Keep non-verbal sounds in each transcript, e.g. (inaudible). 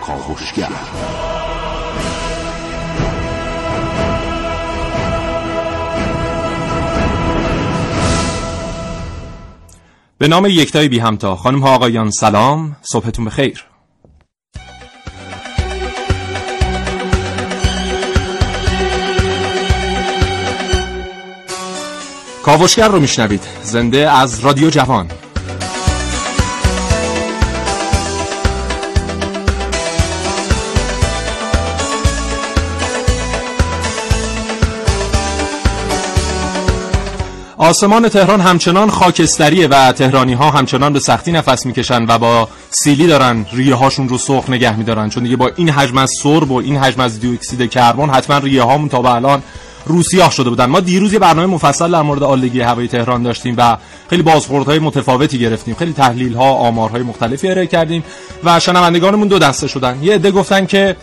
کاوشگر به نام یکتای بی همتا. خانم ها آقایان سلام. صبحتون بخیر. کاوشگر رو میشنوید. زنده از رادیو جوان. آسمان تهران همچنان خاکستریه و تهرانی ها همچنان به سختی نفس می‌کشن و با سیلی دارن ریه هاشون رو سرخ نگه میدارن. چون دیگه با این حجم از سرب و این حجم از دیوکسید کربن حتما ریه هامون تا به الان روسیاه شده بودن. ما دیروز یه برنامه مفصل در مورد آلودگی هوای تهران داشتیم و خیلی بازخوردهای متفاوتی گرفتیم. خیلی تحلیل ها آمارهای مختلفی ارائه کردیم و شنوندگانمون دو دسته شدن. یه عده گفتن که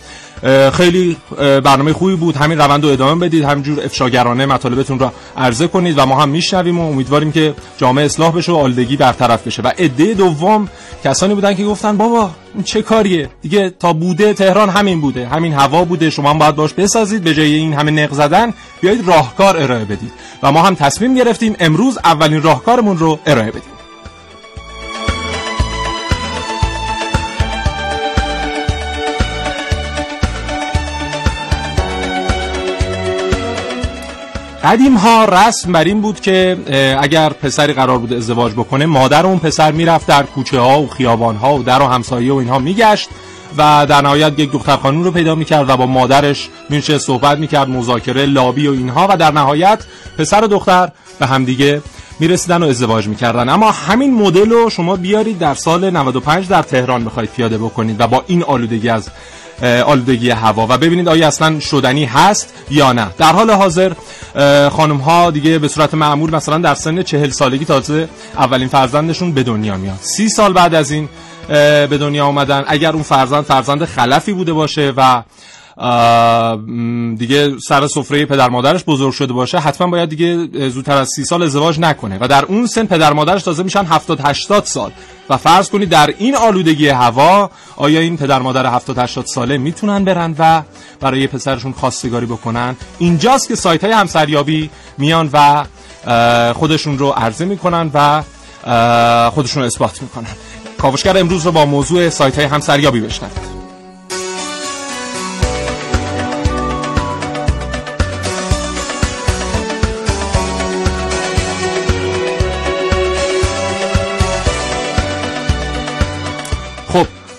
خیلی برنامه خوبی بود. همین روند رو ادامه بدید. همینجور افشاگرانه مطالبتون رو عرضه کنید و ما هم میشنویم و امیدواریم که جامعه اصلاح بشه و آلودگی برطرف بشه. و عده دوم کسانی بودن که گفتن بابا این چه کاریه؟ دیگه تا بوده تهران همین بوده. همین هوا بوده. شما هم باید باش بسازید. به جای این همه نق زدن بیایید راهکار ارائه بدید. و ما هم تصمیم گرفتیم امروز اولین راهکارمون رو ارائه بدیم. قدیم ها رسم بر این بود که اگر پسری قرار بود ازدواج بکنه مادر اون پسر می‌رفت در کوچه ها و خیابان ها و در و همسایه و اینها میگشت و در نهایت یک دختر خانوم رو پیدا می‌کرد و با مادرش میشه صحبت می‌کرد مذاکره لابی و اینها و در نهایت پسر و دختر به همدیگه می‌رسیدن و ازدواج می‌کردن. اما همین مدل رو شما بیارید در سال 95 در تهران بخواید پیاده بکنید و با این آلودگی از آلودگی هوا. و ببینید آیا اصلا شدنی هست یا نه. در حال حاضر خانم ها دیگه به صورت معمول مثلا در سن چهل سالگی تازه اولین فرزندشون به دنیا میاد سی سال بعد از این به دنیا آمدن اگر اون فرزند فرزند خلفی بوده باشه و دیگه سر سفره پدر مادرش بزرگ شده باشه حتما باید دیگه زودتر از سی سال ازدواج نکنه. و در اون سن پدر مادرش تازه میشن 70 80 سال. و فرض کنید در این آلودگی هوا آیا این پدر مادر 70 80 ساله می‌تونن برن و برای پسرشون خواستگاری بکنن؟ اینجاست که سایت های همسریابی میان و خودشون رو عرضه می‌کنن و خودشون رو اثبات می‌کنن. کاوشگر امروز رو با موضوع سایت های همسریابی بشنوید.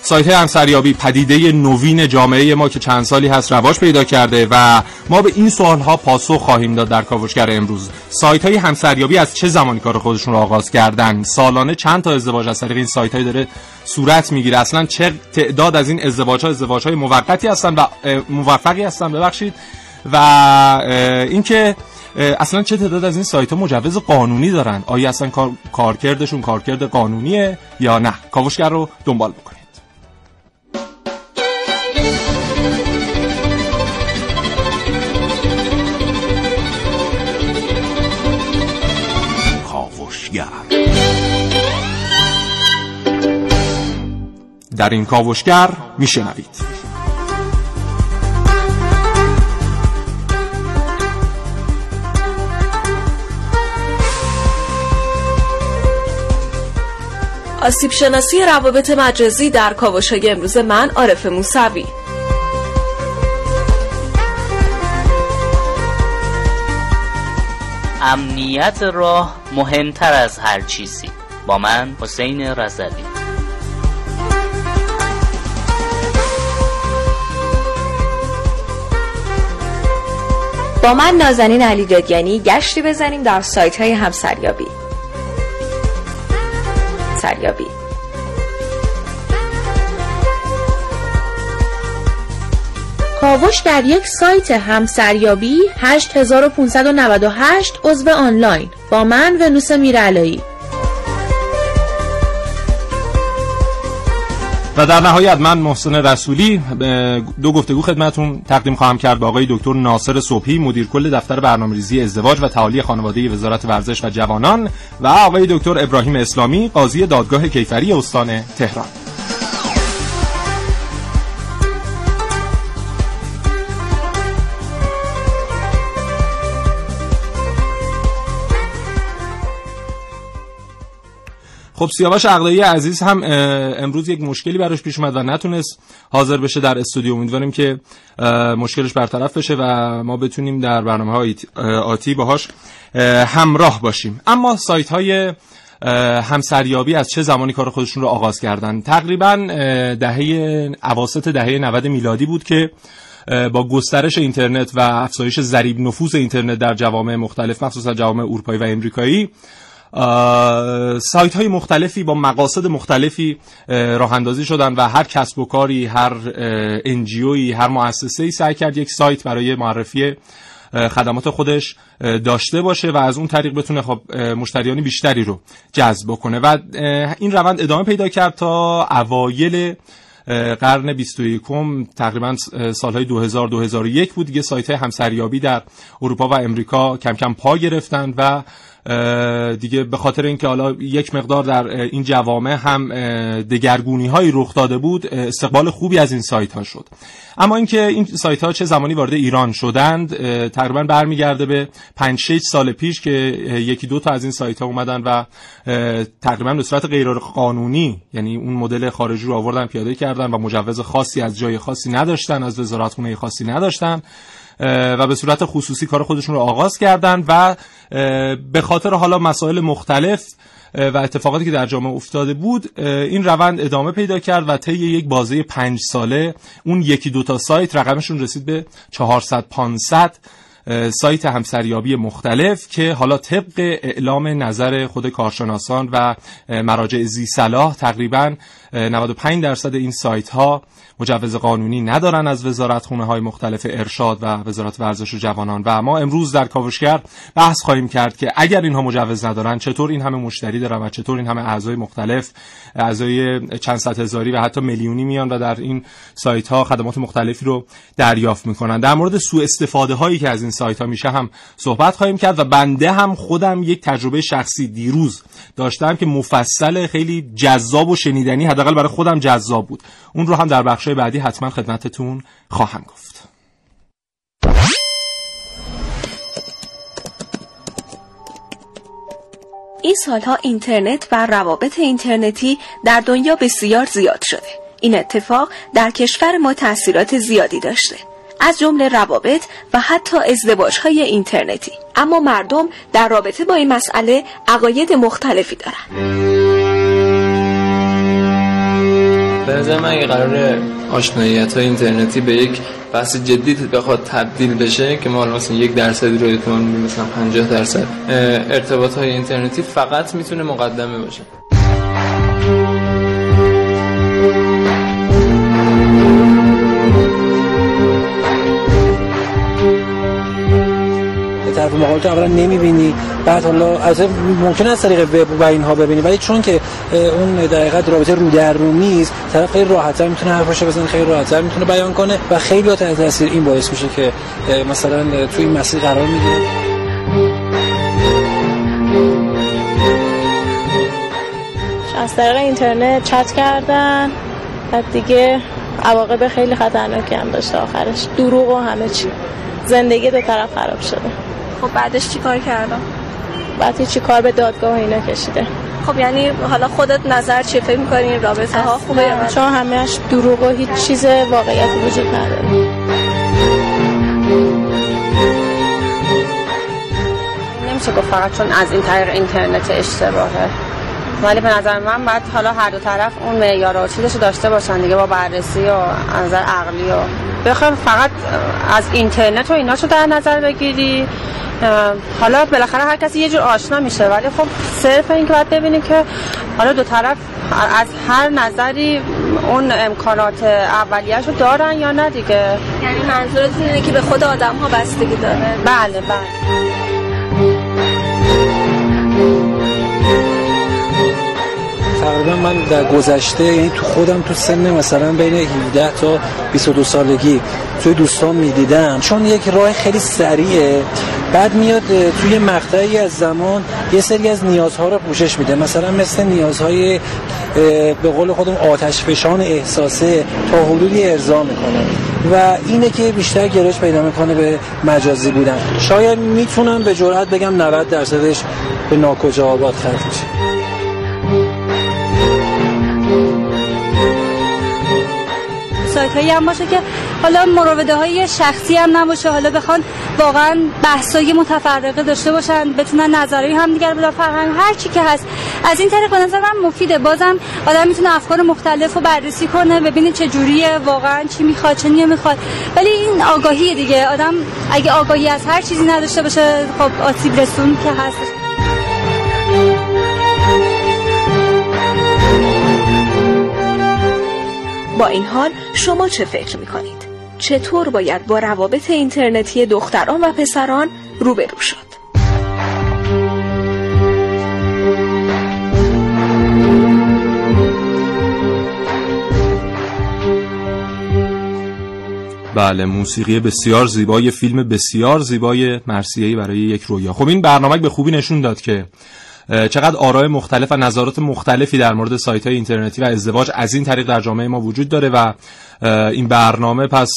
سایت همسریابی پدیده نوین جامعه ما که چند سالی هست رواج پیدا کرده و ما به این سوال ها پاسخ خواهیم داد در کاوشگر امروز. سایت های همسریابی از چه زمانی کار خودشون رو آغاز کردن؟ سالانه چند تا ازدواج از طریق این سایت های داره صورت می‌گیره؟ اصلا چه تعداد از این ازدواج ها ازدواج های موقتی هستن و موفقی هستن؟ ببخشید. و اینکه اصلا چه تعداد از این سایت ها مجوز قانونی دارن؟ آیا اصلا کار... کارکردشون کارکرد قانونیه یا نه؟ کاوشگر رو دنبال بکنید. در این کاوشگر میشنوید. آسیب شناسی روابط مجازی در کاوشهای امروز من عارف موسوی. امنیت راه مهمتر از هر چیزی. با من حسین رزدی با من نازنین علی دادیانی گشتی بزنیم در سایت های همسریابی. سریابی. کاوش در یک سایت همسریابی 8598 عضو آنلاین. با من ونوس میرعلایی. و در نهایت من محسن رسولی دو گفتگو خدمتون تقدیم خواهم کرد با آقای دکتر ناصر صبحی مدیر کل دفتر برنامه‌ریزی ازدواج و تعالی خانواده وزارت ورزش و جوانان و آقای دکتر ابراهیم اسلامی قاضی دادگاه کیفری استان تهران. خب سیاوش عقدایی عزیز هم امروز یک مشکلی براش پیش اومد و نتونست حاضر بشه در استودیو. امیدواریم که مشکلش برطرف بشه و ما بتونیم در برنامه های آتی باهاش همراه باشیم. اما سایت های همسریابی از چه زمانی کار خودشون رو آغاز کردن؟ تقریبا دهه اواسط دهه 90 میلادی بود که با گسترش اینترنت و افزایش ضریب نفوذ اینترنت در جوامع مختلف مخصوصا جوامع اروپایی و امریکایی سایت های مختلفی با مقاصد مختلفی راه اندازی شدن و هر کسب و کاری هر انجیوی هر مؤسسه سعی کرد یک سایت برای معرفی خدمات خودش داشته باشه و از اون طریق بتونه خب مشتریان بیشتری رو جذب کنه و این روند ادامه پیدا کرد تا اوایل قرن 21 تقریبا سالهای 2000 2001 بود دیگه سایت همسریابی در اروپا و امریکا کم کم پا گرفتن و دیگه به خاطر اینکه حالا یک مقدار در این جوامع هم دگرگونی های رخ داده بود استقبال خوبی از این سایت ها شد. اما اینکه این سایت ها چه زمانی وارد ایران شدند تقریبا برمیگرده به 5 6 سال پیش که یکی دو تا از این سایت ها اومدن و تقریبا به صورت غیر قانونی یعنی اون مدل خارجی رو آوردن پیاده کردن و مجوز خاصی از جای خاصی نداشتن از وزارت خونه خاصی نداشتن. و به صورت خصوصی کار خودشون رو آغاز کردن و به خاطر حالا مسائل مختلف و اتفاقاتی که در جامعه افتاده بود این روند ادامه پیدا کرد و طی یک بازه پنج ساله اون یکی دوتا سایت رقمشون رسید به 400 500 سایت همسریابی مختلف که حالا طبق اعلام نظر خود کارشناسان و مراجع زی صلاح تقریبا 95 درصد این سایت ها مجوز قانونی ندارن از وزارت خونه های مختلف ارشاد و وزارت ورزش و جوانان. و ما امروز در کاوشگر بحث خواهیم کرد که اگر اینها مجوز ندارن چطور این همه مشتری دارن و چطور این همه اعضای مختلف اعضای چند صد هزاری و حتی میلیونی میان و در این سایت ها خدمات مختلفی رو دریافت می‌کنن. در مورد سوء استفاده هایی که از این سایت ها میشه هم صحبت خواهیم کرد و بنده هم خودم یک تجربه شخصی دیروز داشتم که مفصل خیلی جذاب و شنیدنی حداقل برای خودم جذاب بود. اون رو هم در بخش بعدی حتما خدمتتون خواهم گفت. این سالها اینترنت و روابط اینترنتی در دنیا بسیار زیاد شده. این اتفاق در کشور ما تاثیرات زیادی داشته. از جمله روابط و حتی ازدواج های اینترنتی. اما مردم در رابطه با این مسئله عقاید مختلفی دارند به نظر من اگه قرار آشناییت های اینترنتی به یک بحث جدی بخواد تبدیل بشه که ما مثلا یک درصدی رو احتمال مثلا 50 درصد. ارتباط های اینترنتی فقط می‌تونه مقدمه باشه. طرف مقابل تو اولا نمی‌بینی بعد حالا از ممکن است طریق وب و اینها ببینی ولی چون که اون دقیقا رابطه رو در رو نیست طرف خیلی راحت‌تر می‌تونه حرفشو بزنه خیلی راحت‌تر می‌تونه بیان کنه و خیلی تا تاثیر این باعث میشه که مثلا تو این مسیر قرار می‌گیره. از طریق اینترنت چت کردن بعد دیگه عواقب خیلی خطرناکی هم داشته آخرش. دروغ و همه چی. زندگی دو طرف خراب شده. خب بعدش چی کار کردم؟ بعد چی کار به دادگاه اینا کشیده. خب یعنی حالا خودت نظر چیه فکر می‌کنی؟ این رابطه ها خوبه یا چون همهش دروغ و هیچ چیز واقعیتی وجود نداره. نمیشه گفت فقط چون از این طریق اینترنت اشتباهه. ولی به نظر من باید حالا هر دو طرف اون معیار و چیزشو داشته باشن دیگه با بررسی و نظر عقلی و بخوام فقط از اینترنت و ایناشو در نظر بگیری. حالا بالاخره هر کسی یه جور آشنا میشه ولی خب صرف این که باید ببینیم که حالا دو طرف از هر نظری اون امکانات اولیه‌شو رو دارن یا نه دیگه. یعنی منظورت اینه که به خود آدم ها بستگی داره؟ بله بله. تقریبا من در گذشته یعنی تو خودم تو سن مثلا بین 17 تا 22 سالگی توی دوستان می‌دیدم. چون یک راه خیلی سریعه. بعد میاد توی مقطعی از زمان یه سری از نیازها رو پوشش میده. مثلا مثل نیازهای به قول خودم آتش فشان احساسه تا حدودی ارضا می‌کنه. و اینه که بیشتر گرش پیدا می‌کنه به مجازی بودن. شاید می‌تونم به جرئت بگم 90 درصدش به ناکجا آباد خرج سایت هایی هم باشه که حالا مراوده های شخصی هم نباشه. حالا بخوان واقعا بحثای متفرقه داشته باشن بتونن نظری هم دیگر بدن فرهنگ هر چی که هست. از این طریق به نظر من مفیده. بازم آدم می‌تونه افکار مختلف رو بررسی کنه ببینه چه جوریه واقعا چی می‌خواد چه نمی‌خواد. ولی این آگاهی دیگه. آدم اگه آگاهی از هر چیزی نداشته باشه خب آسیب رسون که هست. با این حال شما چه فکر می کنید؟ چطور باید با روابط اینترنتی دختران و پسران روبرو شد؟ بله موسیقی بسیار زیبای فیلم بسیار زیبای مرسیهی برای یک رویا خب این برنامه به خوبی نشون داد که چقدر آرای مختلف و نظرات مختلفی در مورد سایت های اینترنتی و ازدواج از این طریق در جامعه ما وجود داره و این برنامه پس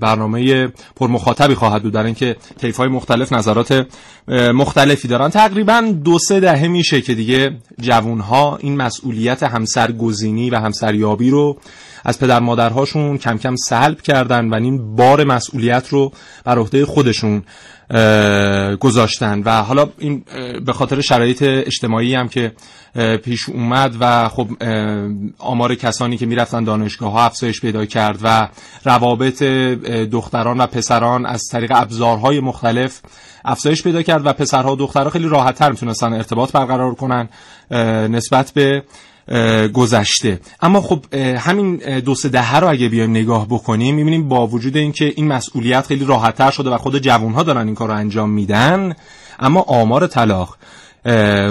برنامه پر مخاطبی خواهد بود در اینکه طیف های مختلف نظرات مختلفی دارن. تقریبا دو سه دهه میشه که دیگه جوون ها این مسئولیت همسرگزینی و همسریابی رو از پدر مادرهاشون کم کم سلب کردن و این بار مسئولیت رو بر عهده خودشون گذاشتن. و حالا این به خاطر شرایط اجتماعی هم که پیش اومد و خب آمار کسانی که می‌رفتن دانشگاه ها افزایش پیدا کرد و روابط دختران و پسران از طریق ابزارهای مختلف افزایش پیدا کرد و پسرها و دخترها خیلی راحت تر می‌تونستن ارتباط برقرار کنن نسبت به گذشته. اما خب همین دو سه دهه رو اگه بیایم نگاه بکنیم می‌بینیم با وجود اینکه این مسئولیت خیلی راحتتر شده و خود جوانها دارن این کار رو انجام میدن اما آمار طلاق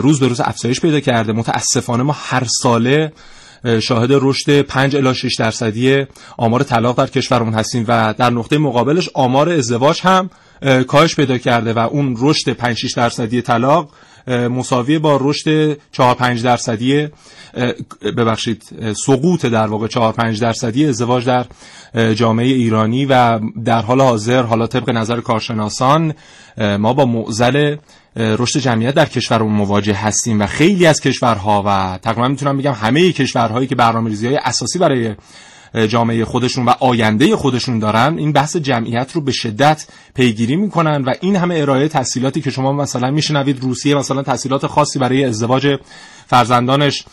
روز به روز افزایش پیدا کرده. متاسفانه ما هر ساله شاهد رشد 5 الی 6 درصدی آمار طلاق در کشورمون هستیم و در نقطه مقابلش آمار ازدواج هم کاهش پیدا کرده و اون رشد 5 6 درصدی طلاق مساوی با رشد 4 5 درصدی ببخشید سقوط در واقع 4 5 درصدی ازدواج در جامعه ایرانی و در حال حاضر حالا طبق نظر کارشناسان ما با معضل رشد جمعیت در کشورمون مواجه هستیم و خیلی از کشورها و تقریبا می‌تونم بگم همه کشورهایی که برنامه‌ریزی های اساسی برای جامعه خودشون و آینده خودشون دارن این بحث جمعیت رو به شدت پیگیری می‌کنن و این همه ارائه تحصیلاتی که شما مثلا میشنوید روسیه مثلا تحصیلات خاصی برای ازدواج فرزندانش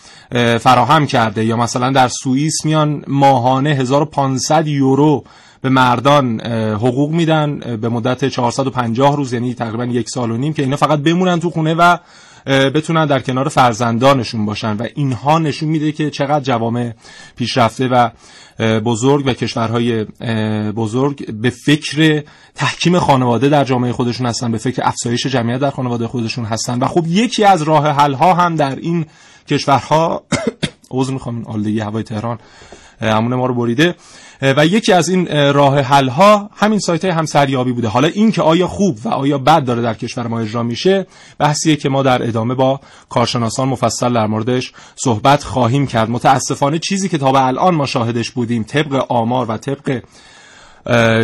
فراهم کرده یا مثلا در سوئیس میان ماهانه 1500 یورو به مردان حقوق میدن به مدت 450 روز یعنی تقریبا یک سال و نیم که اینا فقط بمونن تو خونه و بتونن در کنار فرزندانشون باشن و اینها نشون میده که چقدر جوامع پیشرفته و بزرگ و کشورهای بزرگ به فکر تحکیم خانواده در جامعه خودشون هستن به فکر افزایش جمعیت در خانواده خودشون هستن و خب یکی از راه حل ها هم در این کشورها (coughs) عذر می‌خوام این آلودگی هوای تهران. همون ما رو بریده. و یکی از این راه حل ها همین سایت های همسریابی بوده. حالا این که آیا خوب و آیا بد داره در کشور ما اجرا میشه بحثیه که ما در ادامه با کارشناسان مفصل در موردش صحبت خواهیم کرد. متاسفانه چیزی که تا به الان ما شاهدش بودیم طبق آمار و طبق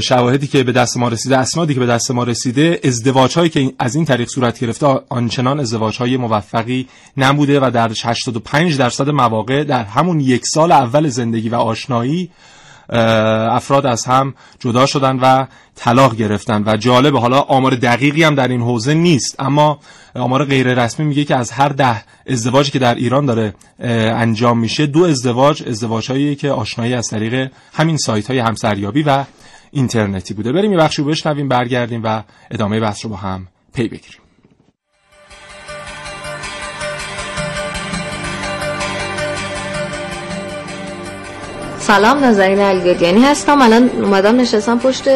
شواهدی که به دست ما رسیده اسنادی که به دست ما رسیده ازدواج هایی که از این طریق صورت گرفته آنچنان ازدواج های موفقی نبوده و در 85 درصد مواقع در همون یک سال اول زندگی و آشنایی افراد از هم جدا شدن و طلاق گرفتن و جالب حالا آمار دقیقی هم در این حوزه نیست اما آمار غیر رسمی میگه که از هر ده ازدواجی که در ایران داره انجام میشه دو ازدواج ازدواج هایی که آشنایی از طریق همین سایت های همسریابی و اینترنتی بوده. بریم یه بخشی بشنویم برگردیم و ادامه بحث رو با هم پی بگیریم. سلام نازنین علیگردیانی هستم الان اومدم نشستم پشت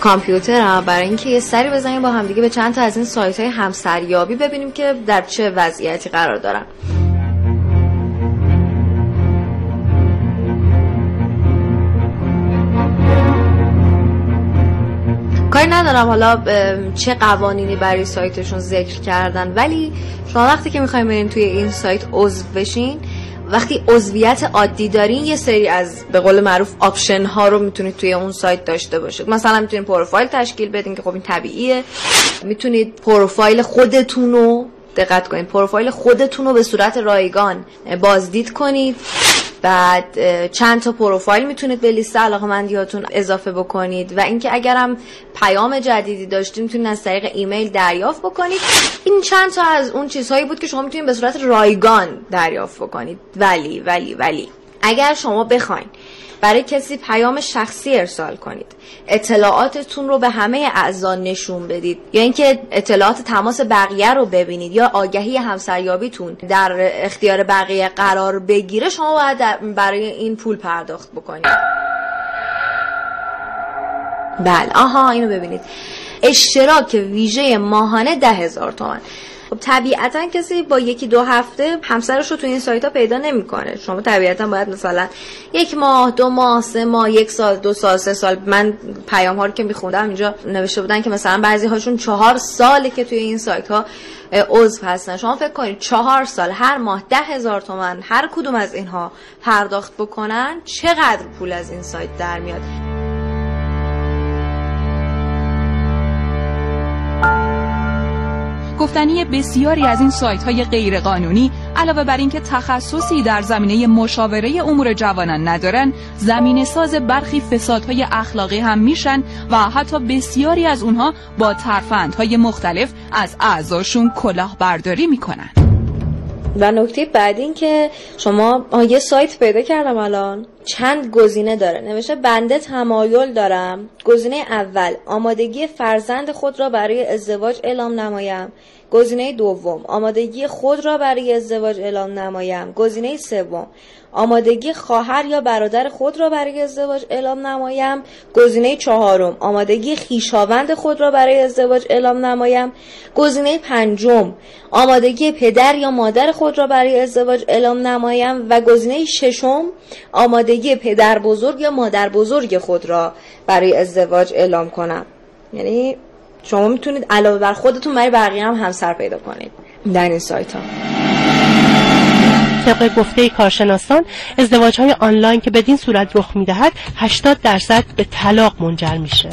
کامپیوترم برای اینکه یه سری بزنیم با همدیگه به چند تا از این سایت های همسریابی ببینیم که در چه وضعیتی قرار دارن. کاری ندارم حالا چه قوانینی برای سایتشون ذکر کردن. ولی شما وقتی که می‌خوایم برین توی این سایت عضو بشین وقتی عضویت عادی دارین یه سری از به قول معروف option ها رو می‌تونید توی اون سایت داشته باشید. مثلا می‌تونید پروفایل تشکیل بدین که خب این طبیعیه. می‌تونید پروفایل خودتون رو دقت کنید. پروفایل خودتون رو به صورت رایگان بازدید کنید. بعد چند تا پروفایل می‌تونید به لیست علاقمندیاتون اضافه بکنید و اینکه اگرم پیام جدیدی داشتیم می‌تونید از طریق ایمیل دریافت بکنید. این چند تا از اون چیزهایی بود که شما می‌تونید به صورت رایگان دریافت بکنید. ولی ولی ولی اگر شما بخواین برای کسی پیام شخصی ارسال کنید. اطلاعاتتون رو به همه اعضا نشون بدید. یا اینکه اطلاعات تماس بقیه رو ببینید یا آگهی همسریابیتون در اختیار بقیه قرار بگیره شما باید برای این پول پرداخت بکنید. بله. آها اینو ببینید. اشتراک ویژه ماهانه ده هزار تومن خب طبیعتا کسی با یکی دو هفته همسرش رو تو این سایت ها پیدا نمی‌کنه. شما طبیعتا باید مثلا یک ماه دو ماه سه ماه یک سال دو سال سه سال. من پیام ها رو که میخوندم اینجا نوشته بودن که مثلا بعضی هاشون چهار ساله که توی این سایت ها عضو هستن. شما فکر کنید چهار سال هر ماه ده هزار تومن هر کدوم از اینها پرداخت بکنن چقدر پول از این سایت در میاد؟ گفتنی بسیاری از این سایت های غیرقانونی علاوه بر اینکه تخصصی در زمینه مشاوره امور جوانان ندارن زمین ساز برخی فسادهای اخلاقی هم میشن و حتی بسیاری از اونها با ترفندهای مختلف از اعضاشون کلاهبرداری می‌کنن. و نکته بعد این که شما یه سایت پیدا کردم الان. چند گزینه داره. نوشته بنده تمایل دارم. گزینه اول آمادگی فرزند خود را برای ازدواج اعلام نمایم. گزینه دوم آمادگی خود را برای ازدواج اعلام نمایم. گزینه سوم آمادگی خواهر یا برادر خود را برای ازدواج اعلام نمایم. گزینه چهارم آمادگی خیشاوند خود را برای ازدواج اعلام نمایم. گزینه پنجم آمادگی پدر یا مادر خود را برای ازدواج اعلام نمایم. و گزینه ششم آمادگی پدر بزرگ یا مادر بزرگ خود را برای ازدواج اعلام کنم. یعنی شما می‌تونید علاوه بر خودتون برای بقیه هم همسر پیدا کنید. در این سایت ها طبق گفته کارشناسان ازدواج های آنلاین که بدین صورت رخ می‌دهد 80 درصد به طلاق منجر میشه.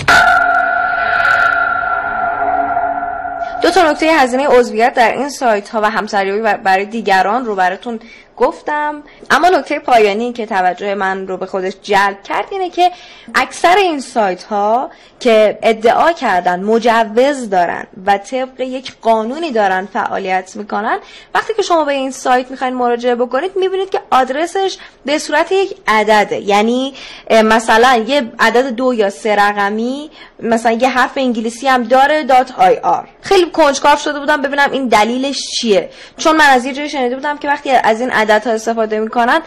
دو تا نکته هزینه عضویت در این سایت ها و همسریابی برای دیگران رو براتون گفتم. اما نکته پایانی که توجه من رو به خودش جلب کرد اینه که اکثر این سایت ها که ادعا کردن مجوز دارن و طبق یک قانونی دارن فعالیت می‌کنن وقتی که شما به این سایت می‌خواین مراجعه بکنید می‌بینید که آدرسش به صورت یک عدده. یعنی مثلا یه عدد دو یا سه رقمی مثلا یه حرف انگلیسی هم داره dot IR. خیلی کنجکاو شده بودم ببینم این دلیلش چیه. چون من از یه جایی شنیده بودم که وقتی از این عدد ها استفاده می‌کنن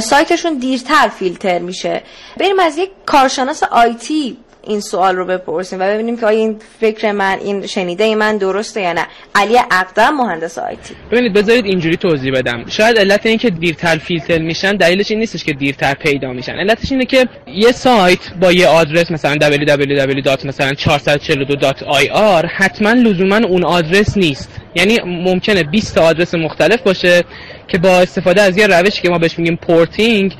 سایتشون دیرتر فیلتر میشه. بریم از یک کارشناس IT این سوال رو بپرسیم و ببینیم که آیا این فکر من این شنیده من درسته یا نه. علی اقدم مهندس IT ببینید بذارید اینجوری توضیح بدم. شاید علت این که دیرتر فیلتر میشن دلیلش این نیستش که دیرتر پیدا میشن. علتش اینه که یه سایت با یه آدرس مثلا www. مثلا 442.ir حتما لزوما اون آدرس نیست. یعنی ممکنه 20 آدرس مختلف باشه. که با استفاده از یه روشی که ما بهش میگیم porting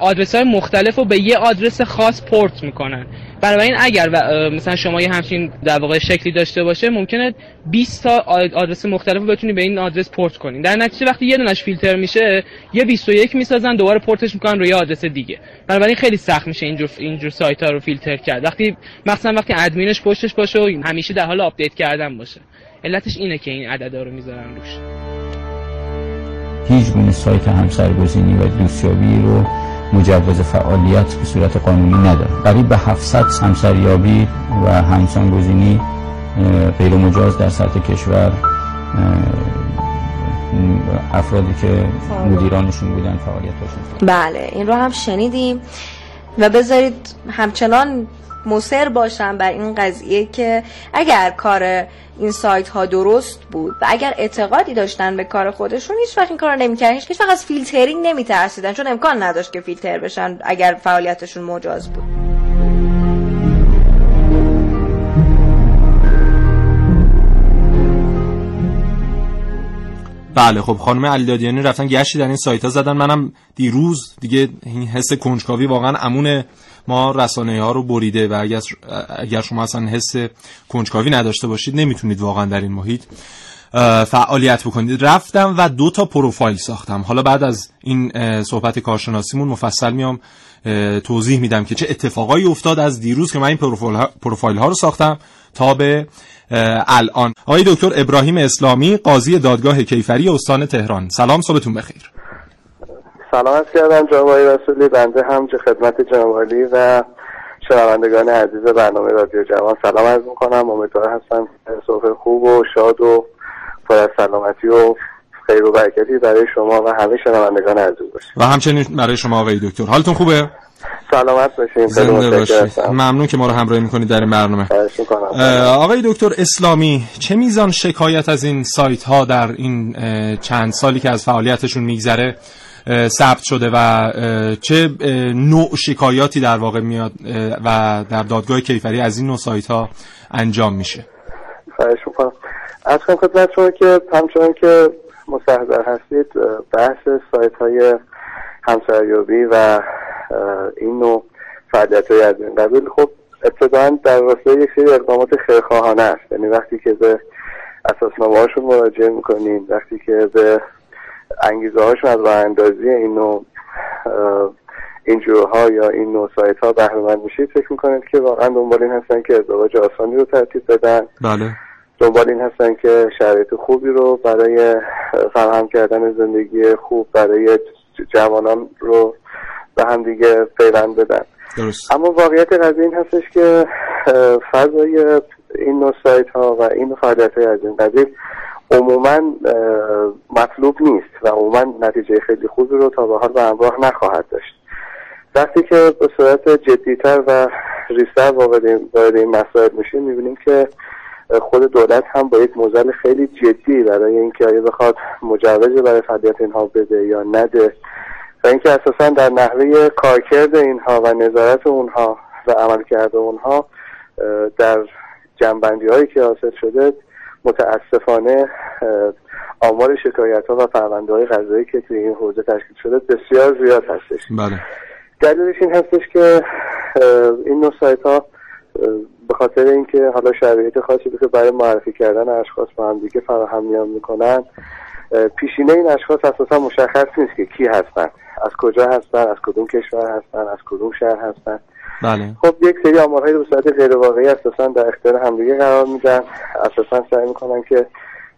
آدرس های مختلف رو به یه آدرس خاص پورت می‌کنن. این اگر مثلا شما یه همچین در واقع شکلی داشته باشه ممکنه 20 تا آدرس مختلف رو بتونی به این آدرس پورت کنین در نتیجه وقتی یه دونش فیلتر میشه یه 21 می‌سازن دوباره پورتش می‌کنن روی آدرس دیگه. این خیلی سخت میشه اینجور اینجور سایت ها رو فیلتر کرد. وقتی مثلا وقتی ادمینش پشتش باشه و همیشه در حال آپدیت کردن باشه. علتش اینه که این عددا رو می‌ذارن روش. هیچ گونه سایت همسرگزینی و دوستیابی رو مجوز فعالیت به صورت قانونی نداره. قریب به 700 همسریابی و همسانگزینی غیر مجاز در سطح کشور افرادی که مدیرانشون بودن فعالیت داشتن بله این رو هم شنیدیم و بذارید همچنان مصر باشم بر این قضیه که اگر کار این سایت ها درست بود و اگر اعتقادی داشتن به کار خودشون هیچ وقت این کار نمی‌کردن. هیچ وقت از فیلترینگ نمیترسیدن چون امکان نداشت که فیلتر بشن اگر فعالیتشون مجاز بود. بله خب خانم علیدادیانی رفتن گشتی در این سایت ها زدن. منم دیروز دیگه این حس کنجکاوی واقعا امون ما رسانه ها رو بریده و اگر, شما اصلا حس کنجکاوی نداشته باشید نمی‌تونید واقعا در این محیط فعالیت بکنید. رفتم و دو تا پروفایل ساختم. حالا بعد از این صحبت کارشناسیمون مفصل میام توضیح میدم که چه اتفاقایی افتاد از دیروز که من این پروفایل ها رو ساختم تا به الان. آقای دکتر ابراهیم اسلامی قاضی دادگاه کیفری استان تهران. سلام صبحتون بخیر. سلام از کردم جناب رسولی. بنده هم خدمت جناب و شنوندگان عزیز برنامه رادیو جوان سلام عرض می‌کنم. امیدوار هستم صبح خوب و شاد و پر از سلامتی و خیر و برکتی برای شما و همه شنوندگان عزیز باشه. و همچنین برای شما آقای دکتر. حالتون خوبه؟ سلامت باشین. زنده باشید ممنون که ما رو همراهی می‌کنید در این برنامه. آقای دکتر اسلامی چه میزان شکایت از این سایت ها در این چند سالی که از فعالیتشون میگذره ثبت شده و چه نوع شکایاتی در واقع میاد و در دادگاه کیفری از این نوع سایت ها انجام میشه. خواهش می‌کنم. از خدمت شما که همچنان که مستحضر هستید بحث سایت های همسریابی و این نوع فعالیت های از این قبیل خب ابتداعا در راستای یک سری اقدامات خیرخواهانه است. یعنی وقتی که به اساسنامه هاشون مراجعه می‌کنین وقتی که به انگیزه هاشون از براندازی این نوع ها یا این نوع سایت ها بهره میشید. فکر می‌کنید که واقعا دنبال این هستن که ازدواج آسانی رو ترتیب بدن. بله. دنبال این هستن که شرایط خوبی رو برای فراهم کردن زندگی خوب برای جوانان رو به هم دیگه پیوند بدن. درست. اما واقعیت قضیه این هستش که فضای این نوع سایت ها و این فعالیت های از این قبیل عموما مطلوب نیست و عموما نتیجه خیلی خوبی رو تا به حال به همراه نخواهد داشت. وقتی که به صورت جدیتر و ریستر وارد این مسائل میشیم می‌بینیم که خود دولت هم با یک موزل خیلی جدی برای اینکه آیا بخواد مجوز برای فعالیت اینها بده یا نده و اینکه اساسا در نحوه کارکرد اینها و نظارت اونها و عملکرد اونها در جنبندی هایی که حاصل شده متاسفانه آمار شکایت ها و پرونده های قضایی که توی این حوزه تشکیل شده بسیار زیاد هستش. بله. دلیلش این هستش که این نوع سایت ها به خاطر اینکه حالا شرایط خاصی که برای معرفی کردن اشخاص با هم دیگه فراهم میان می‌کنن پیشینه این اشخاص اساسا مشخص نیست که کی هستن. از کجا هستن از کدوم کشور هستن از کدوم شهر هستن. بله. خب یک سری آمارهایی رو به صورت غیر واقعی اساسا در اختیار همدیگه قرار میدن. اساسا سعی می‌کنن که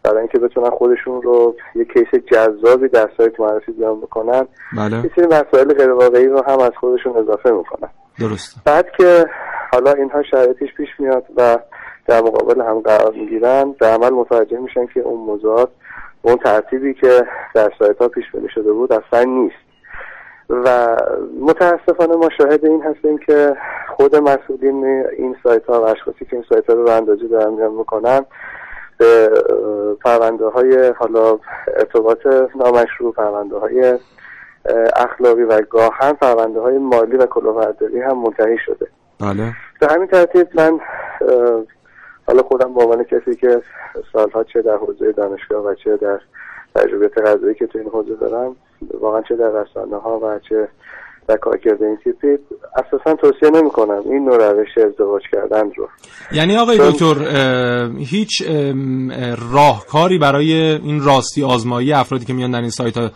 برای اینکه بتونن خودشون رو یک کیس جذابی در سایت معرفی بیان بکنن بله. یه سری مسائل غیر واقعی رو هم از خودشون اضافه می‌کنن. درست بعد که حالا اینها شرایطش پیش میاد و در مقابل هم قرار می‌گیرن در عمل متوجه میشن که اون موضوعات اون ترتیبی که در سایت ها پیش بینی شده بود اصلا نیست. و متاسفانه ما شاهد این هستیم که خود مسئولین این سایت ها و اشخاصی که این سایت ها رو اندازی دارن می‌کنن به پرونده های حالا ارتباط نامشروع پرونده های اخلاقی و گاهن پرونده های مالی و کلاهبرداری هم منتهی شده. بله. به همین ترتیب من حالا خودم به عنوان کسی که سالها چه در حوزه دانشگاه و چه در تجربیت غذایی که تو این حوزه دارم واقعا چه در رسانه ها و چه در کارکرد این تیپی اساسا توصیه نمی کنم این نوع روش ازدواج کردن رو. یعنی آقای دکتر هیچ راهکاری برای این راستی آزمایی افرادی که میان در این سایت ها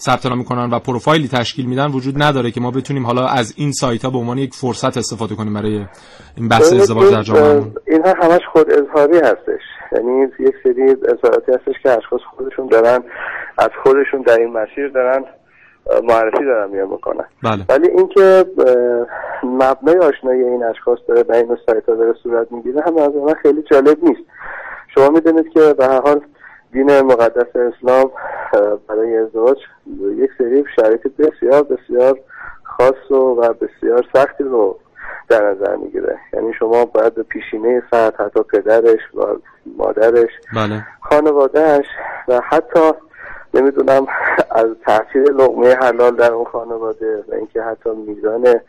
ثبت نام می‌کنن و پروفایلی تشکیل میدن وجود نداره که ما بتونیم حالا از این سایت ها به عنوان یک فرصت استفاده کنیم برای این بحث ازدواج در جامعه. اینها همش خود اظهاری هستش. یعنی یک سری اظهاراتی هستش که اشخاص خودشون دارن از خودشون در این مسیر دارن معرفی دارن میان بکنن بله. ولی اینکه مبنای آشنایی این اشخاص داره در این سایت ها داره صورت می‌گیره هم از من خیلی جالب نیست شما می‌دونید که به هر حال دین مقدس اسلام برای ازدواج یک سری شرایط بسیار بسیار خاص و, و بسیار سختی رو در نظر می‌گیره یعنی شما باید به پیشینه فرد حتی پدرش و مادرش بله. خانوادهش و حتی نمی‌دونم از تاثیر لغمه حلال در اون خانواده و اینکه حتی میزان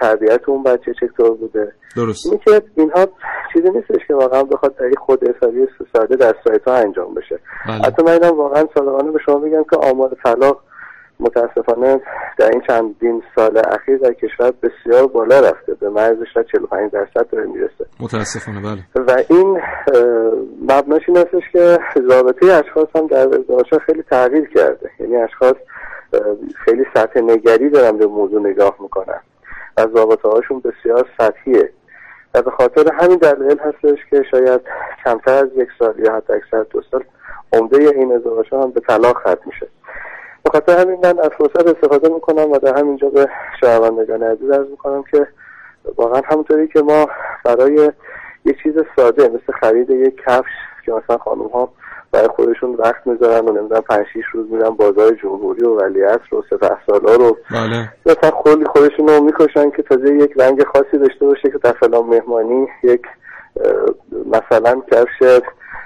تربیت اون بچه چطور بوده درست این که اینها چیزی نیستش که واقعا بخواد در خود اصالی ساده در سایت ها انجام بشه بله. حتی من واقعا صادقانه به شما میگم که آمار طلاق متاسفانه در این چندین سال اخیر در کشور بسیار بالا رفته به مرز 45 درصد داره می‌رسه. متاسفانه بله. و این مبناش این هستش که رابطه اشخاص هم در ازدواج خیلی تغییر کرده. یعنی اشخاص خیلی سطح نگری دارن به موضوع نگاه می‌کنن از رابطه هاشون بسیار سطحیه. و به خاطر همین دلیل هستش که شاید کمتر از یک سال یا حتی اکثر دو سال عمده این ازدواج هم به طلاق ختم میشه. به خاطر همین من از فرصت استفاده می‌کنم و در همینجا به شنوندگان عزیز ارز می‌کنم که واقعا همونطوری که ما برای یه چیز ساده مثل خرید یک کفش که مثلا خانم ها برای خودشون وقت می‌ذارن و نمی‌دونم پنج شیش روز میرن بازار جمهوری و ولیعصر و سپه سالا رو بله. مثلا خیلی خودشون رو می‌کشن که تازه یک رنگ خاصی داشته باشه که در فلان مهمانی یک مثلا کفش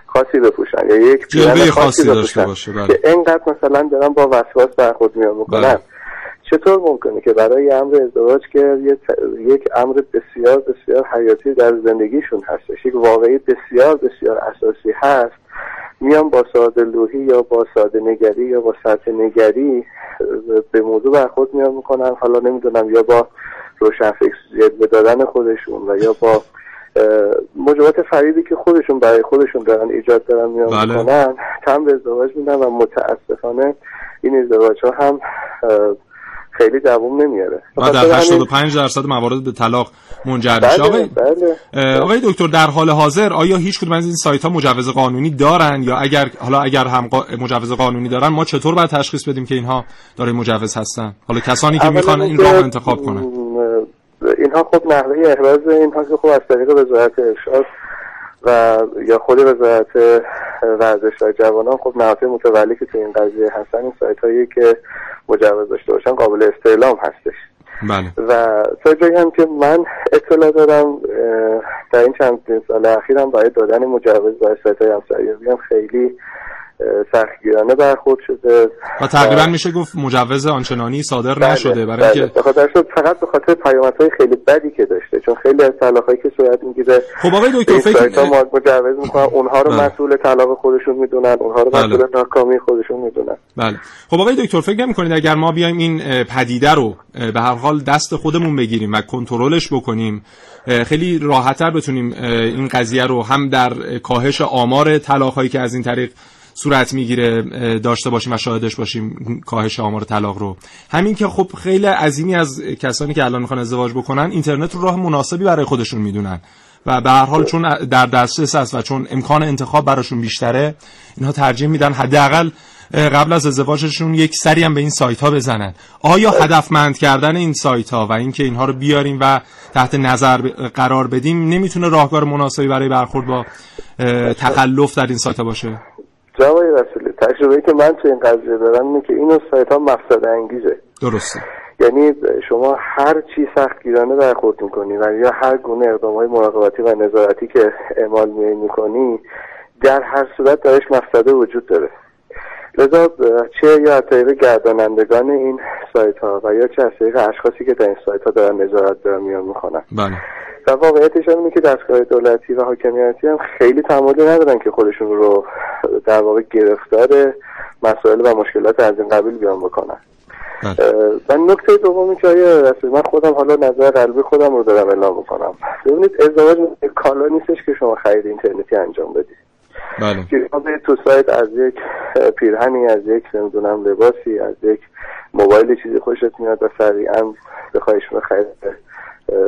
خاصی بپوشن یا یک جلوه خاصی داشته باشه بله. که اینقدر مثلا دارن با وسواس برخورد میان می‌کنن بله. چطور ممکنه که برای امر ازدواج که یک امر بسیار بسیار حیاتی در زندگیشون هستش یک واقعی بسیار بسیار اساسی هست میان با ساده لوحی یا با ساده نگری یا با سطح نگری به موضوع برخورد میان می‌کنن حالا نمی‌دونم یا با روشن فکر دادن خودشون و یا با موجبات فریدی که خودشون برای خودشون دارن ایجاد دارن میان بله. می‌کنن تم به ازدواج میدن و متاسفانه این ازدواج ها هم خیلی دوام نمیاره. و در 85 درصد موارد به طلاق منجر میشه. بله آقای بله. آقای دکتر در حال حاضر آیا هیچ کدوم از این سایت ها مجوز قانونی دارن؟ یا اگر حالا اگر هم قا- مجوز قانونی دارن ما چطور باید تشخیص بدیم که اینها دارای مجوز هستن؟ حالا کسانی که می‌خوان این راه انتخاب کنن. اینها خب نحوه احراز اینها که خب از طریق وزارت ارشاد و یا خود وزارت ورزش و جوانان خب نهادهای متولی که تو این قضیه هستن این سایت هایی که مجوز داشته باشن قابل استعلام هستش. بله. و تا جایی هم که من اطلاع دارم در این چند سال اخیر هم برای دادن مجوز برای سایت های هم خیلی سختگیرانه برخورد شده و تقریبا میشه گفت مجوز آنچنانی صادر بله، نشده برای بله. اینکه به خاطر شد فقط به خاطر پیامدهای خیلی بدی که داشته چون خیلی از طلاقایی که صورت می‌گیره خب آقای دکتر فکر- ما- مجوز می‌کنن اونها رو بله. مسئول طلاق خودشون می‌دونن اونها رو بله. مسئول ناکامی خودشون می‌دونن بله خب آقای دکتر فکر نمی‌کنید اگر ما بیایم این پدیده رو به هر حال دست خودمون بگیریم و کنترلش بکنیم خیلی راحتتر بتونیم این قضیه رو هم در اه، کاهش آمار طلاق هایی که از این طریق صورت می‌گیره داشته باشیم و شاهدش باشیم کاهش آمار طلاق رو. همین که خب خیلی عظیمی از کسانی که الان می‌خوان ازدواج بکنن اینترنت رو راه مناسبی برای خودشون می‌دونن. و به هر حال چون در دسترس است و چون امکان انتخاب براشون بیشتره اینها ترجیح میدن حداقل قبل از ازدواجشون یک سری هم به این سایت ها بزنن. آیا هدفمند کردن این سایت ها و اینکه اینها رو بیاریم و تحت نظر قرار بدیم نمی‌تونه راهکار مناسبی برای برخورد با تخلف در این سایت ها باشه؟ آقای رسولی. تجربه که من تو این قضیه دارم اینه که این سایت ها مفسد انگیزه. درسته. یعنی شما هر چی سختگیرانه برخورد می‌کنی و یا هر گونه اقدام های مراقبتی و نظارتی که اعمال می‌کنی در هر صورت درش مفسده وجود داره. لذا چه یا از طریق گردانندگان این سایت ها و یا چه از طریق اشخاصی که در این سایت ها دارن نظارت دارن میان می‌کنن بله. و واقعیتش اینه که دستگاه دولتی و حاکمیتی هم خیلی تمایلی ندارن که خودشون رو در واقع گرفتار مسائل و مشکلات از این قبیل بیان بکنن. و نکته دومی که آیه رسول من خودم حالا نظر قلبی خودم رو دارم اعلام می‌کنم. ببینید ازدواج کالا نیستش که شما خرید اینترنتی انجام بدید. بله. که شما برید تو سایت از یک پیرهنی از یک نمی‌دونم لباسی از یک موبایل چیزی خوشت میاد و سریعا بخوایش خرید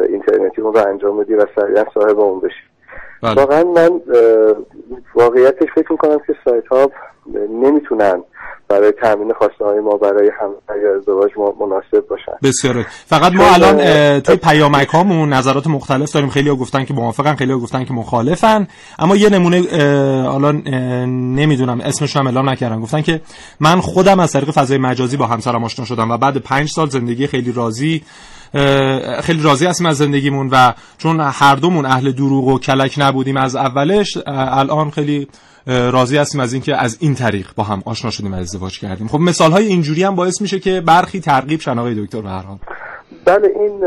اینترنتی رو انجام بدی و سریعا صاحب اون بشی. بله. واقعا من واقعیتش فکر می‌کنم که سایت ها نمی‌تونن برای تامین خواسته های ما برای همسر یا ازدواج ما مناسب باشن. بسیار. فقط ما الان توی پیامک هامون نظرات مختلف داریم. خیلی ها گفتن که موافقن خیلی ها گفتن که مخالفن. اما یه نمونه الان نمی‌دونم اسمش هم اعلام نکردن. گفتن که من خودم از طریق فضای مجازی با همسرم آشنا شدم و بعد پنج سال زندگی خیلی راضی. خیلی راضی هستیم از زندگیمون و چون هر دومون اهل دروغ و کلک نبودیم از اولش الان خیلی راضی هستیم از اینکه از این طریق با هم آشنا شدیم و ازدواج کردیم. خب مثال های اینجوری هم باعث میشه که برخی ترغیب شن آقای دکتر به بله این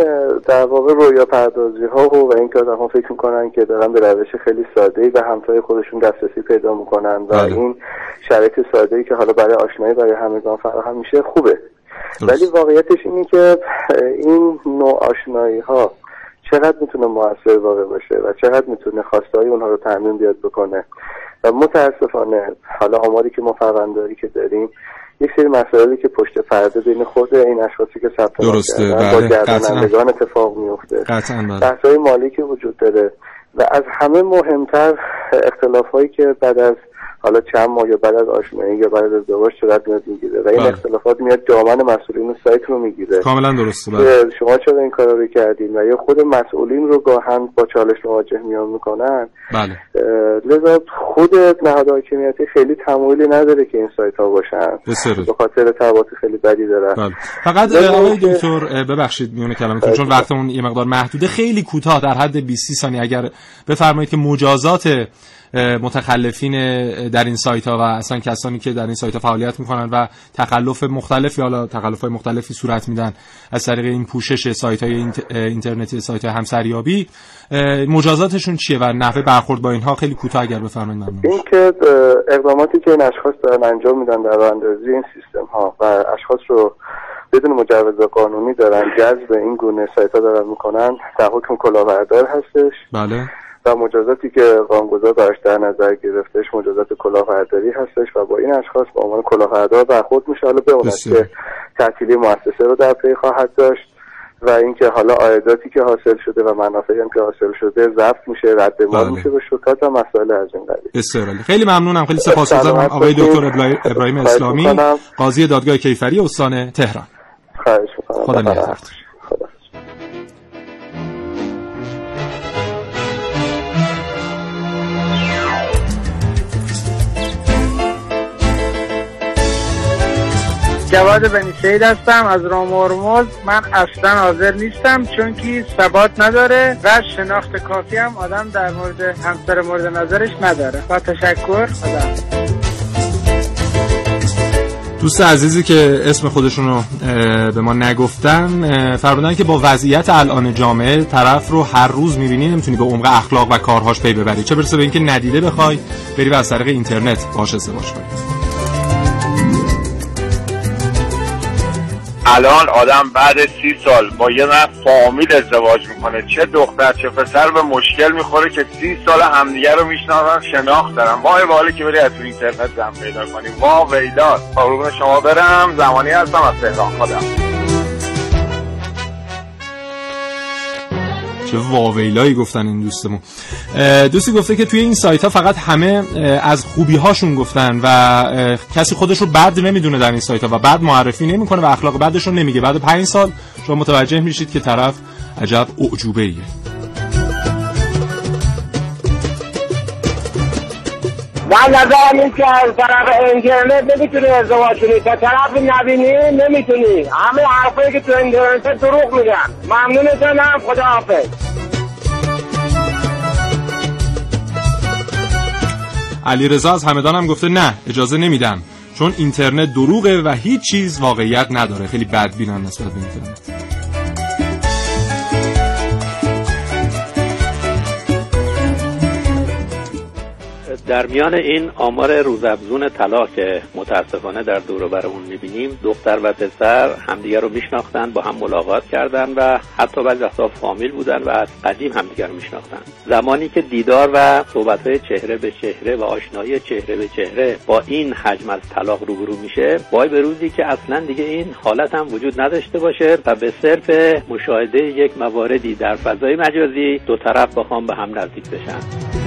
در واقع رویا پردازی ها و, و اینکه آدم ها فکر می‌کنن که دارن به روش خیلی ساده ای به همسایه خودشون دسترسی پیدا می‌کنن و بله. این شرایط ساده ای که حالا برای آشنایی برای همگان فراهم میشه خوبه. ولی واقعیتش اینه که این نوع آشنایی ها چقدر می‌تونه موثر واقع باشه و چقدر می‌تونه خواسته های اونها رو تعمین بیاد بکنه و متاسفانه حالا آماری که ما فرونداری که داریم یک سری مسائلی که پشت پرده بین خود این اشخاصی که ثبت درسته، بله، با. گردانندگان اتفاق میفته بله. بحث‌های مالی که وجود داره و از همه مهمتر اختلاف هایی که بعد از حالا چند ماه یا بعد از آشنایی یا بعد از ازدواج صورت میاد می‌گیره. و این بله. اختلافات میاد دامن مسئولین سایت رو می‌گیره. کاملا درسته بله. شما چرا این کارا رو کردین؟ و یا خود مسئولین رو گاهن با چالش مواجه میان می‌کنن؟ بله. لذا خود نهاد حاکمیتی خیلی تمایلی نداره که این سایت ها باشن به خاطر تبعات خیلی بدی دارن بله. فقط آقای دکتر ببخشید میونه کلامتون چون وقتمون یه مقدار محدوده. خیلی کوتاه در حد 20 ثانیه. اگر بفرمایید که مجازات متخلفین در این سایت ها و اصلا کسانی که در این سایت ها فعالیت می‌کنن و تخلف مختلفی حالا تخلف های مختلفی صورت میدن از طریق این پوشش سایت های اینترنتی سایت های همسریابی مجازاتشون چیه و نحوه برخورد با اینها خیلی کوتاه اگر بفرمایید ممنون. این که اقداماتی که این اشخاص دارن انجام میدن در اندازی این سیستم ها و اشخاص رو بدون مجوز قانونی دارن جذب این گونه سایت ها دارن می‌کنن در حکم کلاهبردار هستش. بله. و مجازاتی که قانونگذار براش در نظر گرفتش مجازات کلاهبرداری هستش و با این اشخاص به عنوان کلاهبردار برخورد میشه. حالا بماند. که تعطیلی مؤسسه رو در پی خواهد داشت و اینکه حالا عایداتی که حاصل شده و منافعی هم که حاصل شده ضبط میشه رد مال بله. میشه به شرکت و مسائل از این قبیل. بسیار خیلی ممنونم. خیلی سپاسگزارم. آقای. دکتر ابراهیم- اسلامی. قاضی دادگاه کیفری استان تهران. خواهش می‌کنم. خدا نگهدار جواد بنی سید هستم از رام هرمز من اصلا حاضر نیستم چون که ثبات نداره و شناخت کافی هم آدم در مورد همسر مورد نظرش نداره. با تشکر. خدا دوست عزیزی که اسم خودشون رو به ما نگفتن فرمودن که با وضعیت الان جامعه طرف رو هر روز می‌بینی نمی‌تونی به عمق اخلاق و کارهاش پی ببری. چه برسه به اینکه ندیده بخوای بری و از طریق اینترنت باش ازدواج کنی. الان آدم بعد سی سال با یه نفر فامیل ازدواج می‌کنه. چه دختر چه پسر به مشکل می‌خوره که سی سال همدیگه رو می‌شناسن شناخت دارن. وای والی که بری از اینترنت زن پیدا کنی. وا ویلات قربون شما برم. زمانی هستم از تهران. خودم چه واویلایی گفتن این دوستمون. دوستی گفته که توی این سایت ها فقط همه از خوبی هاشون گفتن و کسی خودش رو بد نمی‌دونه در این سایت ها و بعد معرفی نمی‌کنه و اخلاق بدش رو نمیگه. بعد پنج سال شما متوجه میشید که طرف عجب اعجوبه ایه من نظرم این که از طرف اینترنت نمی‌تونی ازدواج کنی. تا طرف نبینی نمی‌تونی. همه حرفایی که تو اینترنت دروغ میگن. ممنونتونم. خدا حافظ علی رضا از همدان هم گفته نه اجازه نمیدم چون اینترنت دروغه و هیچ چیز واقعیت نداره. خیلی بدبینن نسبت به اینترنت. در میان این آمار روزافزون طلاق که متاسفانه در دور و برمون می‌بینیم دختر و پسر همدیگر رو میشناختن با هم ملاقات کردن و حتی بعضی وقتا فامیل بودن و از قدیم همدیگر رو میشناختن. زمانی که دیدار و صحبت چهره به چهره و آشنایی چهره به چهره با این حجم از طلاق روبرو میشه وای به روزی که اصلا دیگه این حالت هم وجود نداشته باشه و به صرف مشاهده یک مواردی در فضای مجازی دو طرف بخوام به هم نزدیک بشن.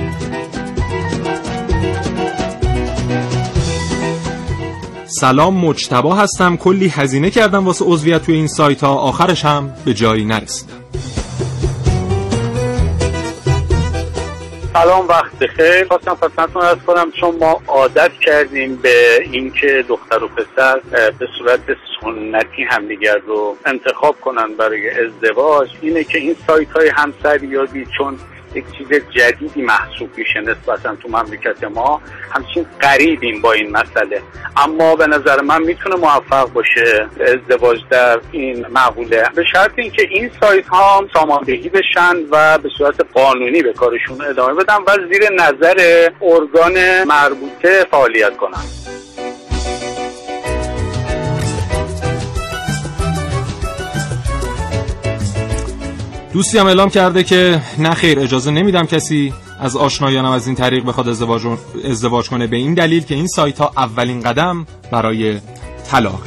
سلام مجتبا هستم. کلی هزینه کردم واسه عضویت توی این سایت ها. آخرش هم به جایی نرسیدم. سلام وقت بخیر. خواستم خدمتتون ارز کنم چون ما عادت کردیم به اینکه دختر و پسر به صورت سنتی همدیگر رو انتخاب کنن برای ازدواج اینه که این سایت های همسریابی چون یک چیز جدیدی محسوب میشه نسبتا تو مملکت ما. همچین قریبیم با این مسئله. اما به نظر من می‌تونه موفق باشه ازدواج در این مقوله. به شرط اینکه این سایت ها ساماندهی بشن و به صورت قانونی به کارشون ادامه بدن و زیر نظر ارگان مربوطه فعالیت کنن. دوستی هم اعلام کرده که نه خیر اجازه نمیدم کسی از آشنایانم از این طریق بخواد ازدواج, ازدواج کنه به این دلیل که این سایت ها اولین قدم برای طلاق.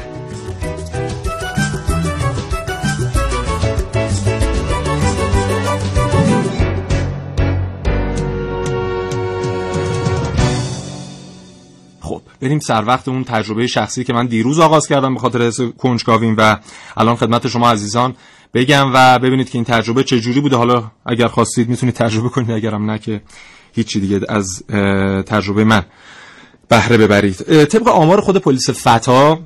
خب بریم سر وقت اون تجربه شخصی که من دیروز آغاز کردم به خاطر کنجکاویم و الان خدمت شما عزیزان بگم و ببینید که این تجربه چه جوری بوده. حالا اگر خواستید می‌تونید تجربه کنید اگرم نه که هیچی دیگه از تجربه من بهره ببرید. طبق آمار خود پلیس فتا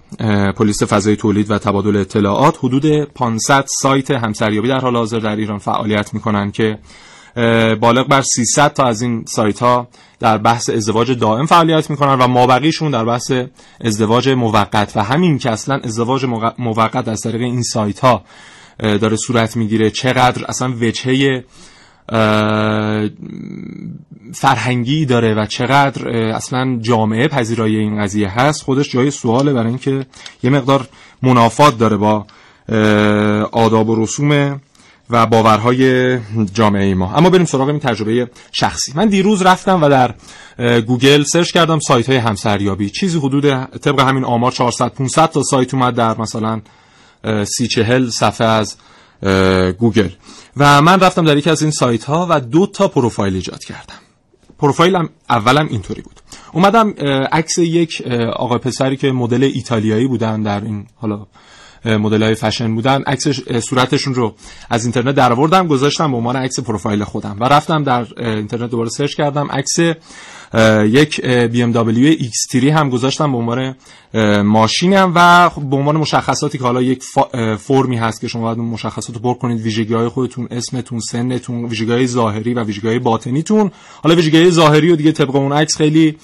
پلیس فضای تولید و تبادل اطلاعات حدود 500 سایت همسریابی در حال حاضر در ایران فعالیت می‌کنن که بالغ بر 300 تا از این سایت ها در بحث ازدواج دائم فعالیت می‌کنن و مابقیشون در بحث ازدواج موقت. و همین که اصلا ازدواج موقت از طریق این سایت ها داره صورت می‌گیره. چقدر اصلا وجهه فرهنگی داره و چقدر اصلا جامعه پذیرای این قضیه هست. خودش جای سواله برای اینکه یه مقدار منافات داره با آداب و رسوم و باورهای جامعه ما. اما بریم سراغ این تجربه شخصی. من دیروز رفتم و در گوگل search کردم سایت های همسریابی. چیزی حدود طبق همین آمار 400 500 تا سایت اومد در مثلا سی چهل صفحه از گوگل. و من رفتم در یکی از این سایت ها و دو تا پروفایل ایجاد کردم. پروفایلم اولم اینطوری بود. اومدم عکس یک آقای پسری که مدل ایتالیایی بودن در این حالا مدل های فشن بودن عکس صورتشون رو از اینترنت در آوردم گذاشتم به عنوان عکس پروفایل خودم. و رفتم در اینترنت دوباره search کردم. عکس یک BMW X3 هم گذاشتم به عنوان ماشینم و به عنوان مشخصاتی که حالا یک فرمی هست که شما باید اون مشخصات رو پر کنید ویژگی های خودتون اسمتون سنتون ویژگی های ظاهری و ویژگی های باطنیتون. حالا ویژگی های ظاهری و دیگه طبق اون عکس خیلی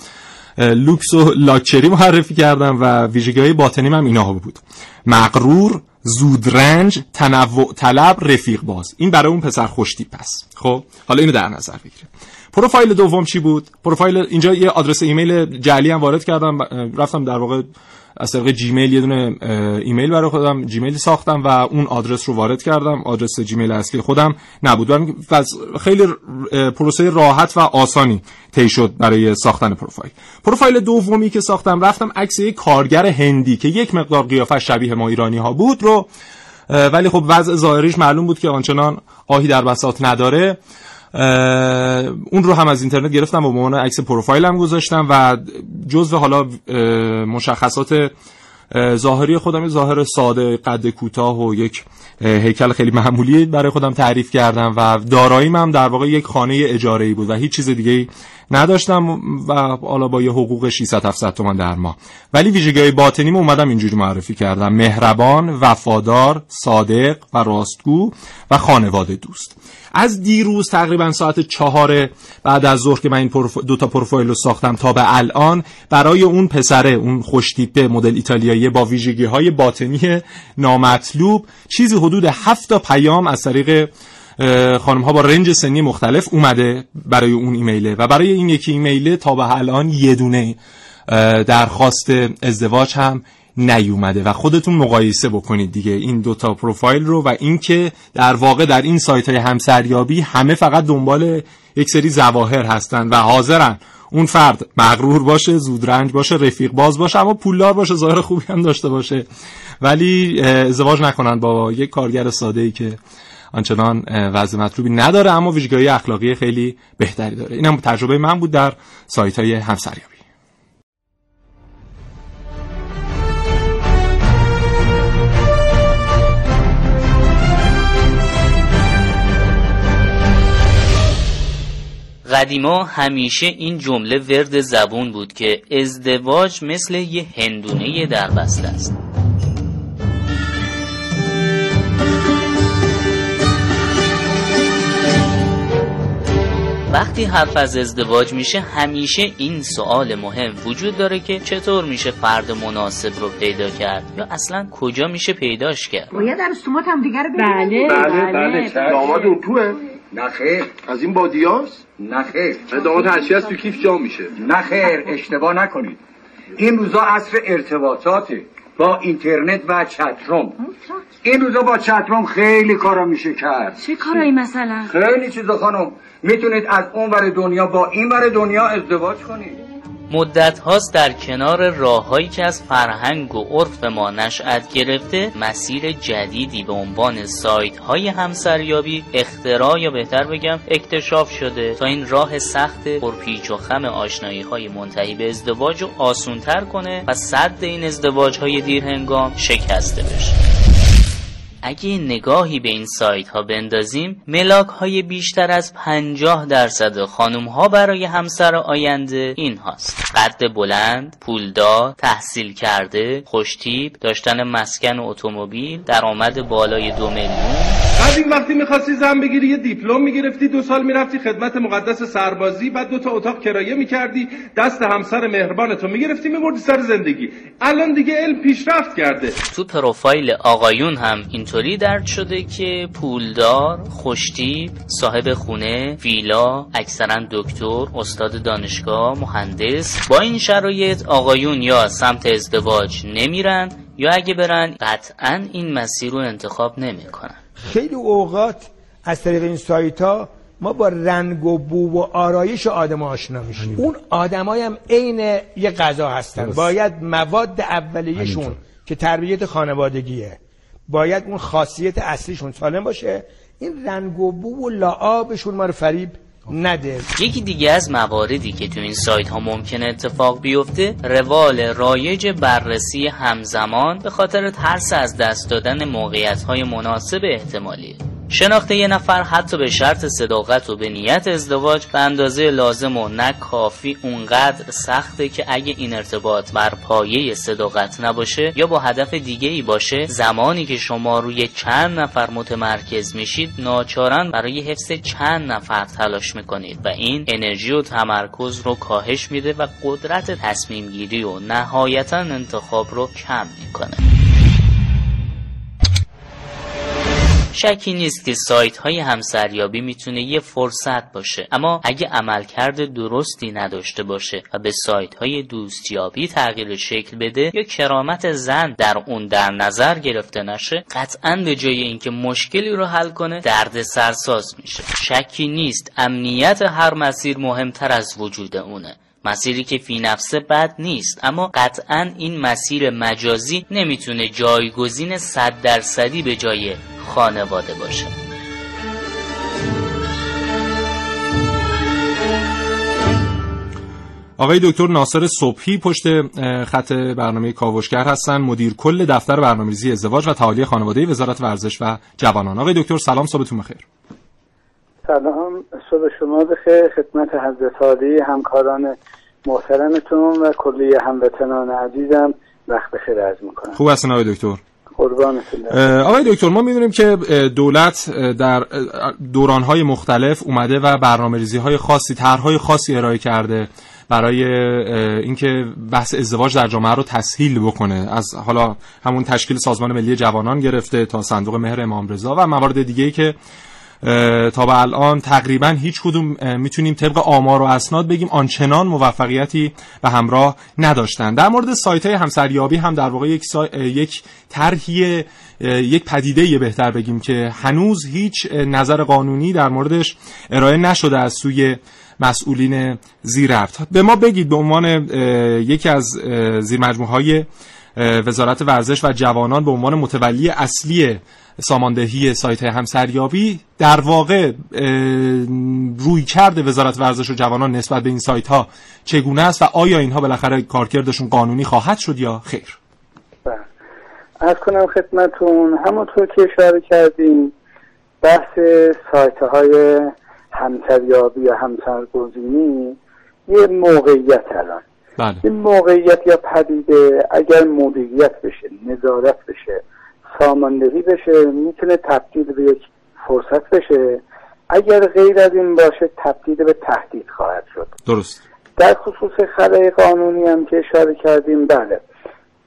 لوکس و لاکچری (laughs) معرفی کردم و ویژگی های باطنی هم اینا بود. مغرور زودرنج تنوع طلب رفیق باز. این برای اون پسر خوشتیپ است. خب حالا اینو در نظر بگیرید پروفایل دوم چی بود؟ پروفایل اینجا یه آدرس ایمیل جعلی هم وارد کردم رفتم در واقع از طریق جیمیل یه دونه ایمیل برای خودم جیمیل ساختم و اون آدرس رو وارد کردم. آدرس جیمیل اصلی خودم نبود. و خیلی پروسه راحت و آسانی طی شد برای ساختن پروفایل. پروفایل دومی که ساختم رفتم عکس یک کارگر هندی که یک مقدار قیافه شبیه ما ایرانی ها بود رو ولی خب وضع ظاهریش معلوم بود که آنچنان آهی در بساط نداره. اون رو هم از اینترنت گرفتم و به عنوان عکس پروفایلم گذاشتم و جزو حالا مشخصات ظاهری خودم ظاهر ساده قد کوتاه و یک هیکل خیلی معمولی برای خودم تعریف کردم و داراییم هم در واقع یک خانه اجاره ای بود و هیچ چیز دیگه نداشتم و حالا با یه حقوق 600 700 تومان در ماه. ولی ویژگی باطنیم اومدم اینجوری معرفی کردم. مهربان وفادار صادق و راستگو و خانواده دوست. از دیروز تقریبا ساعت چهار بعد از ظهر که من این پروف... دو تا پروفایل رو ساختم تا به الان برای اون پسره اون خوشتیپه مدل ایتالیایی با ویژگی های باطنی نامطلوب چیزی حدود هفت تا پیام از طریق خانم ها با رنج سنی مختلف اومده برای اون ایمیله. و برای این یکی ایمیله تا به الان یه دونه درخواست ازدواج هم نیومده. و خودتون مقایسه بکنید دیگه این دوتا پروفایل رو و اینکه در واقع در این سایت های همسریابی همه فقط دنبال یک سری زواهر هستن و حاضرن. اون فرد مغرور باشه زودرنج باشه رفیق باز باشه اما پولدار باشه ظاهر خوبی هم داشته باشه. ولی ازدواج نکنن با یک کارگر ساده ای که آنچنان وضع مطلوبی نداره اما ویژگی اخلاقی خیلی بهتری داره. اینم تجربه من بود در سایت های همسریابی. قدیما همیشه این جمله ورد زبون بود که ازدواج مثل یه هندونه در بسته است. وقتی حرف از ازدواج میشه همیشه این سوال مهم وجود داره که چطور میشه فرد مناسب رو پیدا کرد یا اصلا کجا میشه پیداش کرد. باید رسومات هم دیگر بله بله بله داماد اون توه. نخیر از این بادیاست نخیر داماد هرچی هست تو کیف جا میشه. نخیر اشتباه نکنید. این روزا عصر ارتباطاته. با اینترنت و چتروم این روزا با چتروم خیلی کارا میشه کرد. چه کارایی مثلا؟ خیلی چیزا خانم. می‌تونید از اون ور دنیا با این ور دنیا ازدواج کنید. مدت هاست در کنار راههایی که از فرهنگ و عرف ما نشأت گرفته مسیر جدیدی به عنوان سایت های همسریابی اختراع یا بهتر بگم اکتشاف شده. تا این راه سخت پرپیچ و خم آشنایی های منتهی به ازدواج رو آسونتر کنه و صد این ازدواج های دیر هنگام شکسته بشه. اگه نگاهی به این سایت ها بندازیم ملاک های بیشتر از 50 درصد خانم ها برای همسر آینده این هاست. قد بلند، پولدار، تحصیل کرده، خوشتیب، داشتن مسکن و اتومبیل، درآمد بالای دو میلیون. این وقتی می‌خواستی زن بگیری یه دیپلم می‌گرفتی دو سال می‌رفتی خدمت مقدس سربازی بعد دو تا اتاق کرایه می‌کردی دست همسر مهربانتو می‌گرفتی میبردی سر زندگی. الان دیگه علم پیشرفت کرده. تو پروفایل آقایون هم اینطوری درد شده که پولدار، خوشتیب، صاحب خونه، ویلا، اکثرا دکتر، استاد دانشگاه، مهندس. با این شرایط آقایون یا سمت ازدواج نمیرن یا اگه برن قطعا این مسیر رو انتخاب نمی‌کنن. خیلی اوقات از طریق این سایت ها ما با رنگ و بو و آرایش آدم آشنا میشیم. اون آدمای هم عین یه غذا هستن. باید مواد اولیهشون که تربیت خانوادگیه باید اون خاصیت اصلیشون سالم باشه. این رنگ و بو و لعابشون ما رو فریب نده. یکی دیگه از مواردی که تو این سایت ها ممکنه اتفاق بیفته روال رایج بررسی همزمان به خاطر ترس از دست دادن موقعیت های مناسب احتمالیه شناخت یه نفر حتی به شرط صداقت و به نیت ازدواج به اندازه لازم و نه کافی اونقدر سخته که اگه این ارتباط بر پایه صداقت نباشه یا با هدف دیگه ای باشه زمانی که شما روی چند نفر متمرکز میشید ناچارن برای حفظ چند نفر تلاش می‌کنید و این انرژی و تمرکز رو کاهش میده و قدرت تصمیم گیری و نهایتا انتخاب رو کم می‌کنه. شکی نیست که سایت های همسریابی می‌تونه یه فرصت باشه. اما اگه عملکرد درستی نداشته باشه و به سایت های دوستیابی تغییر شکل بده یا کرامت زن در اون در نظر گرفته نشه قطعا به جای اینکه مشکلی رو حل کنه درد سرساز میشه. شکی نیست امنیت هر مسیر مهمتر از وجود اونه. مسیری که فی نفسه بد نیست اما قطعا این مسیر مجازی نمی‌تونه جایگزین صد درصدی به جای خانواده باشه. آقای دکتر ناصر صبحی پشت خط برنامه کاوشگر هستن. مدیر کل دفتر برنامه‌ریزی ازدواج و تعالی خانواده وزارت ورزش و جوانان. آقای دکتر سلام صبحتون بخیر. سلام صبح شما بخیر. خدمت حضرت عالی همکاران محترمتون و کلی هموطنان عزیزم. وقت بخیر عرض می‌کنم. خوب هستن آقای دکتر؟ آقای دکتر ما می‌دونیم که دولت در دورانهای مختلف اومده و برنامه ریزی های خاصی طرحهای خاصی ارائه کرده برای اینکه بحث ازدواج در جامعه رو تسهیل بکنه. از حالا همون تشکیل سازمان ملی جوانان گرفته تا صندوق مهر امام رضا و موارد دیگه ای که تا به الان تقریبا هیچ کدوم می‌تونیم طبق آمار و اسناد بگیم آنچنان موفقیتی و همراه نداشتن در مورد سایت های همسریابی هم در واقع یک, سا... یک طرحی یک پدیده بهتر بگیم که هنوز هیچ نظر قانونی در موردش ارائه نشده از سوی مسئولین زیرفت به ما بگید به عنوان یکی از زیر های وزارت ورزش و جوانان به عنوان متولی اصلی ساماندهی سایت همسریابی در واقع روی کرده وزارت ورزش و جوانان نسبت به این سایت ها چگونه است و آیا اینها بالاخره کارکردشون قانونی خواهد شد یا خیر؟ از کنم خدمتون همونطور که اشاره کردیم بحث سایت های همسریابی یا همسرگزینی یه موقعیت الان. بله. این موقعیت یا پدیده اگر مدیریت بشه نظارت بشه ساماندهی بشه می‌تونه تبدیل به یک فرصت بشه. اگر غیر از این باشه تبدیل به تهدید خواهد شد. درست. در خصوص خلای قانونی هم که اشاره کردیم بله.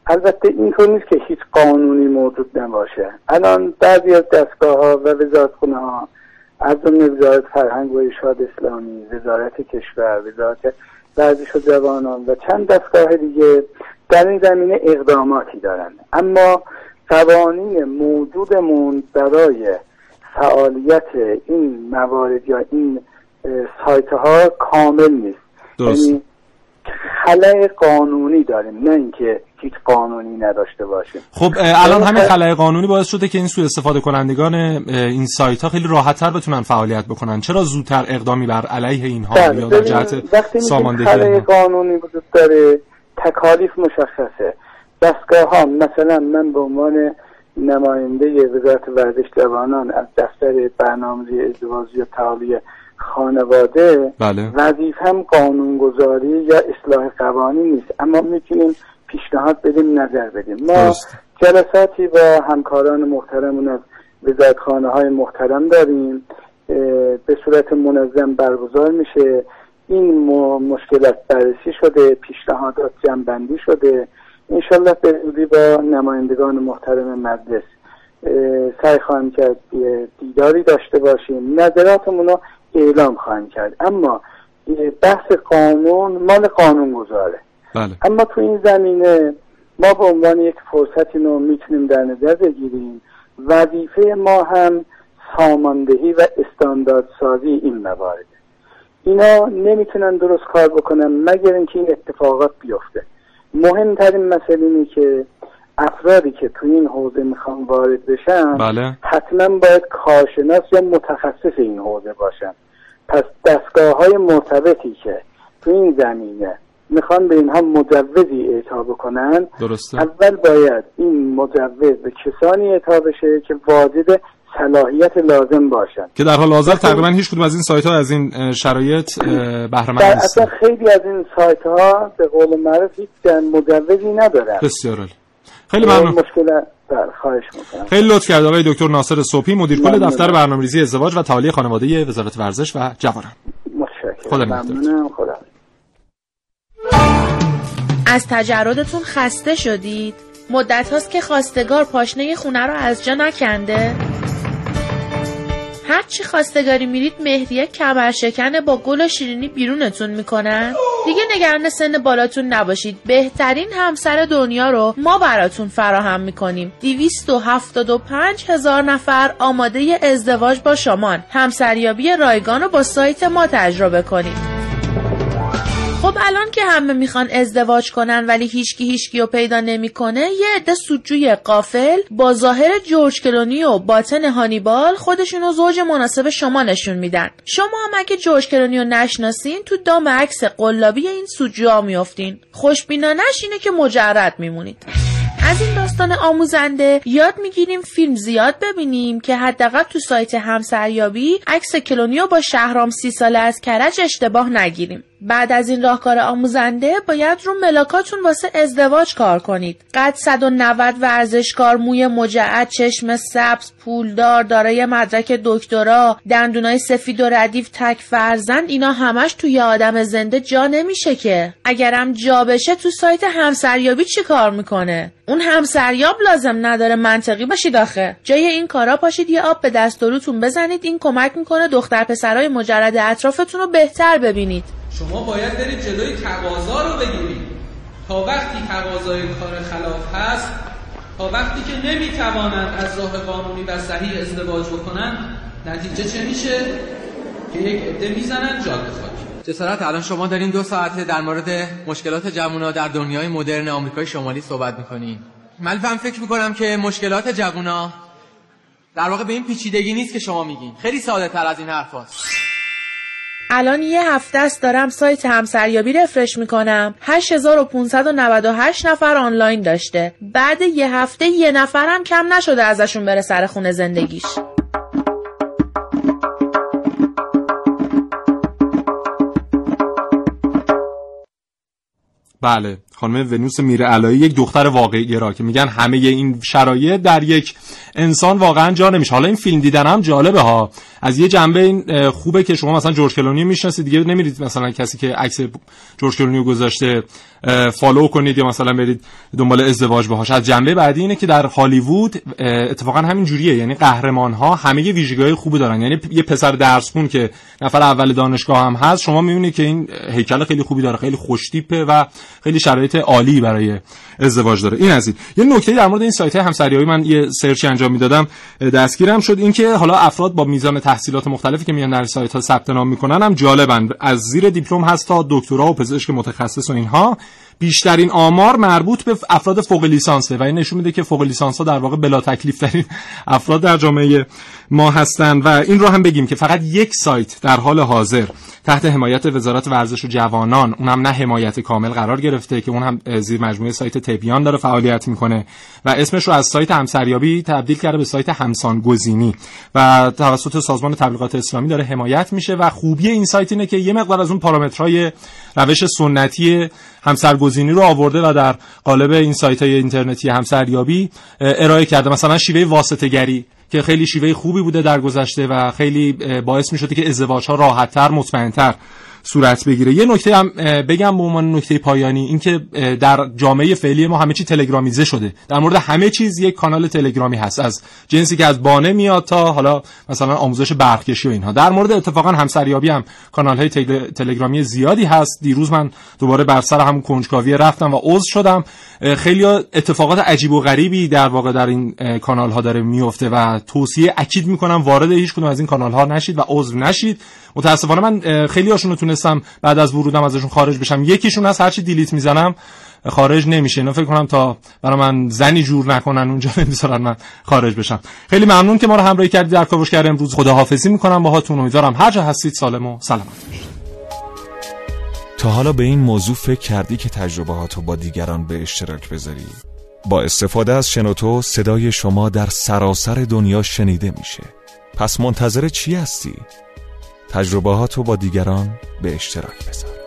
البته اینطور نیست که هیچ قانونی موجود نباشه. الان بعضی از دستگاه ها و وزارت خونه ها از جمله وزارت فرهنگ و ارشاد اسلامی وزارت کشور وزارت ورزش و جوانان و چند دستگاه دیگه در این زمینه اقداماتی دارن اما قوانین موجودمون برای فعالیت این موارد یا این سایت ها کامل نیست درست. یعنی خلای قانونی داریم نه اینکه هیچ قانونی نداشته باشیم. خب الان همین خلای قانونی باعث شده که این سوء استفاده کنندگان این سایت ها خیلی راحت تر بتونن فعالیت بکنن. چرا زودتر اقدامی بر علیه اینها بله، یا در جهت ساماندهی خلای؟ قانونی وجود داره تکالیف مشخصه. دستگاه ها مثلا من به عنوان نماینده وزارت ورزش جوانان از دفتر برنامه‌ریزی ازدواجی و تعالی خانواده بله. وظیفم قانونگذاری یا اصلاح قوانین نیست. اما می‌تونیم پیشنهاد بدیم نظر بدیم. ما درست. جلساتی با همکاران محترمون از وزارتخانه های محترم داریم. به صورت منظم برگزار میشه. این م- مشکلات بررسی شده پیشنهادات جمعبندی شده. انشالله به زودی با نمایندگان محترم مجلس. سعی خواهیم کرد دیداری داشته باشیم. نظراتمون رو اعلام خواهیم کرد. اما بحث قانون مال قانون گذاره بله. اما تو این زمینه ما به عنوان یک فرصتی رو می‌تونیم در نظر بگیریم. وظیفه ما هم ساماندهی و استانداردسازی این موارد. اینا نمی‌تونن درست کار بکنن مگر اینکه این اتفاقات بیفته. مهمترین مسئله اینه که افرادی که تو این حوزه می‌خوان وارد بشن بله. حتما باید کارشناس یا متخصص این حوزه باشن. پس دستگاه های مرتبطی که تو این زمینه می‌خوان به اینها مجوزی اعطا بکنن. درسته. اول باید این مجوز به کسانی اعطا بشه که واجد صلاحیت لازم باشن. که در حال حاضر تقریبا هیچ کدوم از این سایت ها از این شرایط بهره مند نیستن. اصلا خیلی از این سایت ها به قول معروف هیچ مجوزی ندارن. بسیار عالی. خیلی ممنون. مشکل خواهش می‌کنم. خیلی لطف کرد آقای دکتر ناصر صبحی مدیر کل. دفتر برنامه‌ریزی ازدواج و تعالی خانواده وزارت ورزش و جوانان. متشکرم. خدا نگهدار. از تجردتون خسته شدید؟ مدت هاست که خواستگار پاشنه خونه رو از جا نکنده؟ هرچی خواستگاری میرید مهریه کمر شکنه با گل و شیرینی بیرونتون می‌کنن دیگه نگران سن بالاتون نباشید. بهترین همسر دنیا رو ما براتون فراهم می‌کنیم. 275 هزار نفر آماده ازدواج با شمان همسریابی رایگان رو با سایت ما تجربه کنید. خب الان که همه می‌خوان ازدواج کنن ولی هیچکی هیچکی رو پیدا نمی‌کنه یه عده سودجوی قافل با ظاهر جورج کلونی و باطن هانیبال خودشونو زوج مناسب شما نشون میدن. شما هم اگه جورج کلونی رو نشناسین تو دام عکس قلابی این سودجوها میافتین. خوشبینانش اینه که مجرد میمونید. از این داستان آموزنده یاد می‌گیریم فیلم زیاد ببینیم که حداقل تو سایت همسریابی عکس کلونیو با شهرام سی ساله از کرج اشتباه نگیریم. بعد از این راهکار آموزنده باید رو ملاکاتون واسه ازدواج کار کنید. قد 190 ورزشکار موی مجعد چشم سبز پولدار دارای مدرک دکترا دندونای سفید و ردیف تک فرزند اینا همش توی آدم زنده جا نمیشه که. اگرم جا بشه تو سایت همسریابی چی کار می‌کنه؟ اون همسریاب لازم نداره منطقی باشید آخه. جای این کارا پاشید یه آب به دست بزنید این کمک می‌کنه دختر پسرای مجرد اطرافتون رو بهتر ببینید. شما باید برید جلوی تقاضا رو بگیرید. تا وقتی تقاضای کار خلاف هست تا وقتی که نمی‌توانند از راه قانونی و صحیح ازدواج بکنن نتیجه چه میشه؟ که یک عده می‌زنن جاده خاک. جسارت الان شما دارین دو ساعته در مورد مشکلات جوونا در دنیای مدرن آمریکای شمالی صحبت می‌کنین. من فکر می‌کنم که مشکلات جوونا در واقع به این پیچیدگی نیست که شما میگین. خیلی ساده تر از این حرف هست. الان یه هفته است دارم سایت همسریابی رفرش می‌کنم. 8598 نفر آنلاین داشته. بعد یه هفته یه نفرم کم نشده ازشون بره سر خونه زندگیش. بله. خانم ونوس میره علایی یک دختر واقعی گرا که میگن همه این شرایط در یک انسان واقعا جا نمیشه. حالا این فیلم دیدن هم جالبه ها. از یه جنبه این خوبه که شما مثلا جورج کلونی می‌شناسید. دیگه نمیرید مثلا کسی که عکس جورج کلونی گذاشته فالو کنید یا مثلا برید دنبال ازدواج باهاش. از جنبه بعدی اینه که در هالیوود اتفاقا همین جوریه. یعنی قهرمان ها همه یه ویژگی‌های خوبی دارن. یعنی یه پسر درسخون که نفر اول دانشگاه هم هست شما می‌بینید که این هیکل خیلی خوبی داره. خیلی خوشتیپه و خیلی شرایط عالی برای ازدواج داره. این از این. یه نکته در مورد این سایت همسریابی من یه سرچ انجام می‌دادم. دستگیرم شد اینکه حالا افراد با میزان تحصیلات مختلفی که میان در سایت ها ثبت نام می‌کنن هم جالبن. از زیر دیپلم هست تا دکترا و پزشک متخصص و اینها. بیشترین آمار مربوط به افراد فوق لیسانسه و این نشون میده که فوق لیسانس ها در واقع بلا تکلیف ترین افراد در جامعه ما هستند و این رو هم بگیم که فقط یک سایت در حال حاضر تحت حمایت وزارت ورزش و جوانان اونم نه حمایت کامل قرار گرفته که اون هم زیر مجموعه سایت تبیان داره فعالیت می‌کنه و اسمش رو از سایت همسریابی تبدیل کرده به سایت همسان گزینی و توسط سازمان تبلیغات اسلامی داره حمایت میشه و خوبی این سایت اینه که یه مقدار از اون پارامترهای روش سنتی همسرگزینی رو آورده و در قالب این سایت های اینترنتی همسریابی ارائه کرده. مثلا شیوه واسطه گری که خیلی شیوه خوبی بوده در گذشته و خیلی باعث می شده که ازدواج ها راحتتر مطمئنتر صورت بگیره. یه نکته هم بگم به عنوان نکته پایانی اینکه در جامعه فعلی ما همه چی تلگرامیزه شده. در مورد همه چیز یک کانال تلگرامی هست. از جنسی که از بانه میاد تا حالا مثلا آموزش برقکشی و اینها. در مورد اتفاقا همسریابی هم کانال های تلگرامی زیادی هست. دیروز من دوباره بر سر هم کنجکاوی رفتم و عضو شدم. خیلی اتفاقات عجیب و غریبی در واقع در این کانال ها داره میفته و توصیه اکید می‌کنم وارد هیچ کدوم از این کانال ها نشید و عضو نشید. متاسفانه من خیلی هاشون رو تونستم بعد از ورودم ازشون خارج بشم. یکیشون از هرچی دیلیت می‌زنم خارج نمیشه. اینا فکر کنم تا برای من زنی جور نکنن اونجا (laughs) نمی‌ذارن من خارج بشم. خیلی ممنون که ما رو همراهی کردید در کاوشگر امروز خداحافظی می‌کنم باهاتون. امیدوارم هر جا هستید سالم و سلامت تا حالا به این موضوع فکر کردی که تجربهاتو با دیگران به اشتراک بذاری؟ با استفاده از شنوتو صدای شما در سراسر دنیا شنیده میشه. پس منتظر چی هستی؟ تجربهاتو با دیگران به اشتراک بذار.